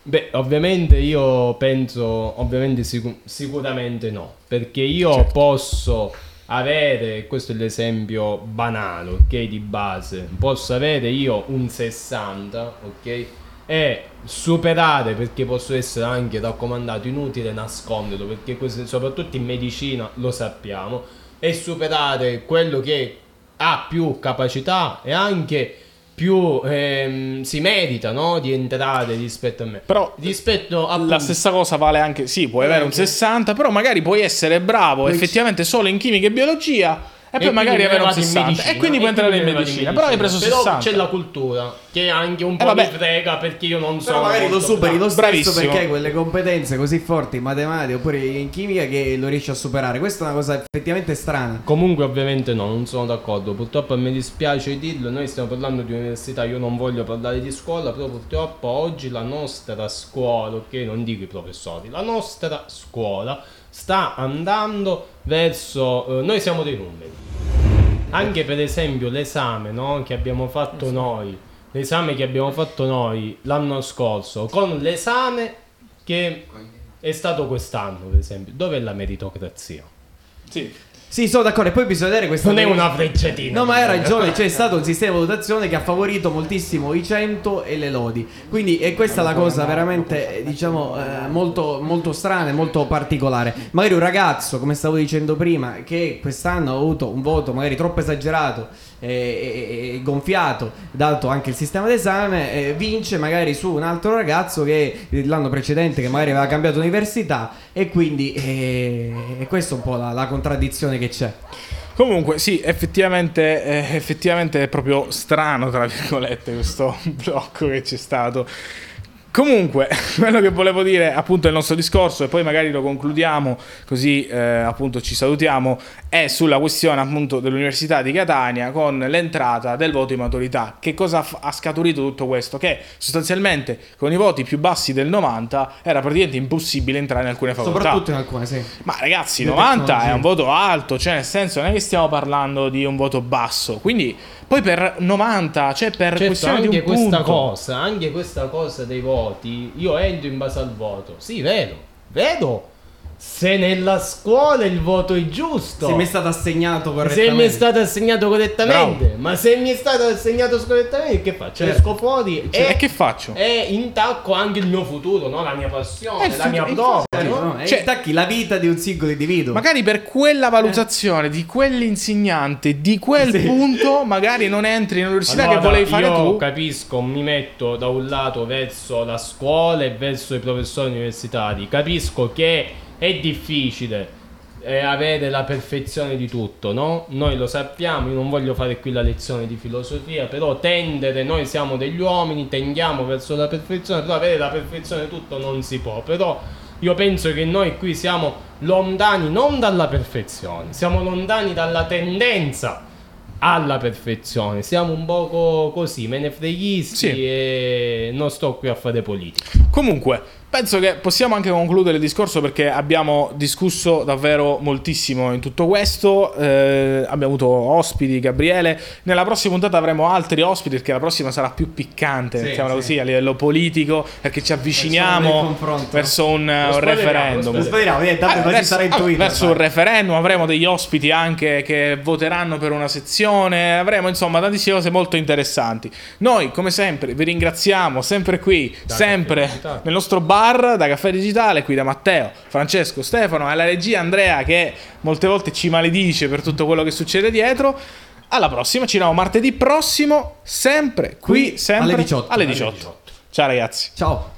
[SPEAKER 4] Beh, ovviamente io penso, ovviamente sicu- sicuramente no, perché io posso avere, questo è l'esempio banale, ok, di base, posso avere io un 60, ok, e superare, perché posso essere anche raccomandato, inutile nasconderlo, perché questo, soprattutto in medicina lo sappiamo, e superare quello che ha più capacità e anche più ehm, si merita no? di entrare rispetto a me.
[SPEAKER 2] Però
[SPEAKER 4] rispetto a
[SPEAKER 2] La stessa cosa vale anche, sì, puoi avere un 60, però magari puoi essere bravo effettivamente solo in chimica e biologia E poi magari
[SPEAKER 4] in
[SPEAKER 2] 60.
[SPEAKER 4] medicina,
[SPEAKER 2] E quindi puoi entrare in medicina. Però hai preso
[SPEAKER 4] Però
[SPEAKER 2] 60.
[SPEAKER 4] c'è la cultura, che anche un po'
[SPEAKER 2] vabbè.
[SPEAKER 4] mi frega perché io non
[SPEAKER 3] Però
[SPEAKER 4] sono
[SPEAKER 3] magari lo superi lo stesso
[SPEAKER 2] Bravissimo.
[SPEAKER 3] perché hai quelle competenze così forti in matematica oppure in chimica che lo riesci a superare. Questa è una cosa effettivamente strana.
[SPEAKER 4] Comunque ovviamente no, non sono d'accordo, purtroppo mi dispiace dirlo, noi stiamo parlando di università, io non voglio parlare di scuola, però purtroppo oggi la nostra scuola, ok, non dico i professori, la nostra scuola sta andando verso... eh, noi siamo dei numeri. Anche per esempio l'esame no, che abbiamo fatto noi, l'esame che abbiamo fatto noi l'anno scorso, con l'esame che è stato quest'anno, per esempio, dov'è la meritocrazia?
[SPEAKER 2] Sì.
[SPEAKER 3] Sì, sono d'accordo. E poi bisogna vedere questa.
[SPEAKER 4] Non è una frecciatina.
[SPEAKER 3] No, ma hai ragione. C'è stato un sistema di valutazione che ha favorito moltissimo i 100 e le lodi. Quindi, e questa è la cosa veramente, eh, diciamo, eh, molto, molto strana e molto particolare. Magari un ragazzo, come stavo dicendo prima, che quest'anno ha avuto un voto magari troppo esagerato e, e- e gonfiato, dato anche il sistema d'esame, eh, vince magari su un altro ragazzo che l'anno precedente, che magari aveva cambiato università. E quindi, eh, questa un po' la, la contraddizione che c'è.
[SPEAKER 2] Comunque, sì, effettivamente, eh, effettivamente è proprio strano, tra virgolette, questo blocco che c'è stato. Comunque, quello che volevo dire, appunto, il nostro discorso, e poi magari lo concludiamo, così eh, appunto ci salutiamo, è sulla questione appunto dell'Università di Catania con l'entrata del voto di maturità. Che cosa f- ha scaturito tutto questo? Che sostanzialmente con i voti più bassi del 90 era praticamente impossibile entrare in alcune facoltà.
[SPEAKER 3] Soprattutto in alcune, sì.
[SPEAKER 2] Ma ragazzi,
[SPEAKER 3] Le
[SPEAKER 2] 90 è un voto alto, cioè nel senso non è che stiamo parlando di un voto basso. Quindi poi per 90, cioè per
[SPEAKER 4] Certo,
[SPEAKER 2] questione di
[SPEAKER 4] anche
[SPEAKER 2] un
[SPEAKER 4] questa
[SPEAKER 2] punto.
[SPEAKER 4] cosa, anche questa cosa dei voti, io entro in base al voto. Sì, vedo, vedo. Se nella scuola il voto è giusto.
[SPEAKER 3] Se mi è stato assegnato
[SPEAKER 4] Se
[SPEAKER 3] correttamente.
[SPEAKER 4] mi è stato assegnato correttamente, ma se mi è stato assegnato scorrettamente, che faccio?
[SPEAKER 3] Certo.
[SPEAKER 4] Esco fuori
[SPEAKER 2] Cioè,
[SPEAKER 4] e,
[SPEAKER 2] e che faccio?
[SPEAKER 4] è intacco anche il mio futuro, no? la mia passione,
[SPEAKER 2] Eh,
[SPEAKER 4] la mia prova.
[SPEAKER 3] Certo,
[SPEAKER 4] no?
[SPEAKER 3] no? E
[SPEAKER 2] Cioè-
[SPEAKER 3] intacchi la vita di un singolo individuo.
[SPEAKER 2] Magari per quella valutazione di quell'insegnante, di quel
[SPEAKER 3] Sì.
[SPEAKER 2] punto, magari non entri nell'università
[SPEAKER 4] Allora,
[SPEAKER 2] che volevi fare
[SPEAKER 4] io
[SPEAKER 2] tu.
[SPEAKER 4] capisco, mi metto da un lato verso la scuola e verso i professori universitari. Capisco che è difficile avere la perfezione di tutto, no? Noi lo sappiamo, io non voglio fare qui la lezione di filosofia, però tendere, noi siamo degli uomini, tendiamo verso la perfezione, però avere la perfezione di tutto non si può, però io penso che noi qui siamo lontani non dalla perfezione, siamo lontani dalla tendenza alla perfezione. Siamo un poco così, menefreghisti
[SPEAKER 2] Sì.
[SPEAKER 4] e non sto qui a fare politica.
[SPEAKER 2] Comunque, penso che possiamo anche concludere il discorso perché abbiamo discusso davvero moltissimo in tutto questo. Eh, abbiamo avuto ospiti, Gabriele. Nella prossima puntata avremo altri ospiti perché la prossima sarà più piccante,
[SPEAKER 3] Sì,
[SPEAKER 2] mettiamola
[SPEAKER 3] sì.
[SPEAKER 2] così, a livello politico, perché ci avviciniamo verso un, un referendum.
[SPEAKER 4] lo
[SPEAKER 3] speriamo, eh,
[SPEAKER 2] verso,
[SPEAKER 3] sarà
[SPEAKER 2] ah, verso
[SPEAKER 3] dai.
[SPEAKER 2] un referendum avremo degli ospiti anche che voteranno per una sezione, avremo insomma tantissime cose molto interessanti. Noi come sempre vi ringraziamo sempre qui, sempre
[SPEAKER 4] Caffè Digitale.
[SPEAKER 2] nel nostro bar da Caffè Digitale, qui da Matteo, Francesco, Stefano e alla regia Andrea che molte volte ci maledice per tutto quello che succede dietro. Alla prossima, ci vediamo martedì prossimo, sempre qui,
[SPEAKER 3] Qui
[SPEAKER 2] sempre
[SPEAKER 3] alle 18.
[SPEAKER 2] Alle
[SPEAKER 3] Alle
[SPEAKER 2] 18. Ciao ragazzi.
[SPEAKER 3] Ciao.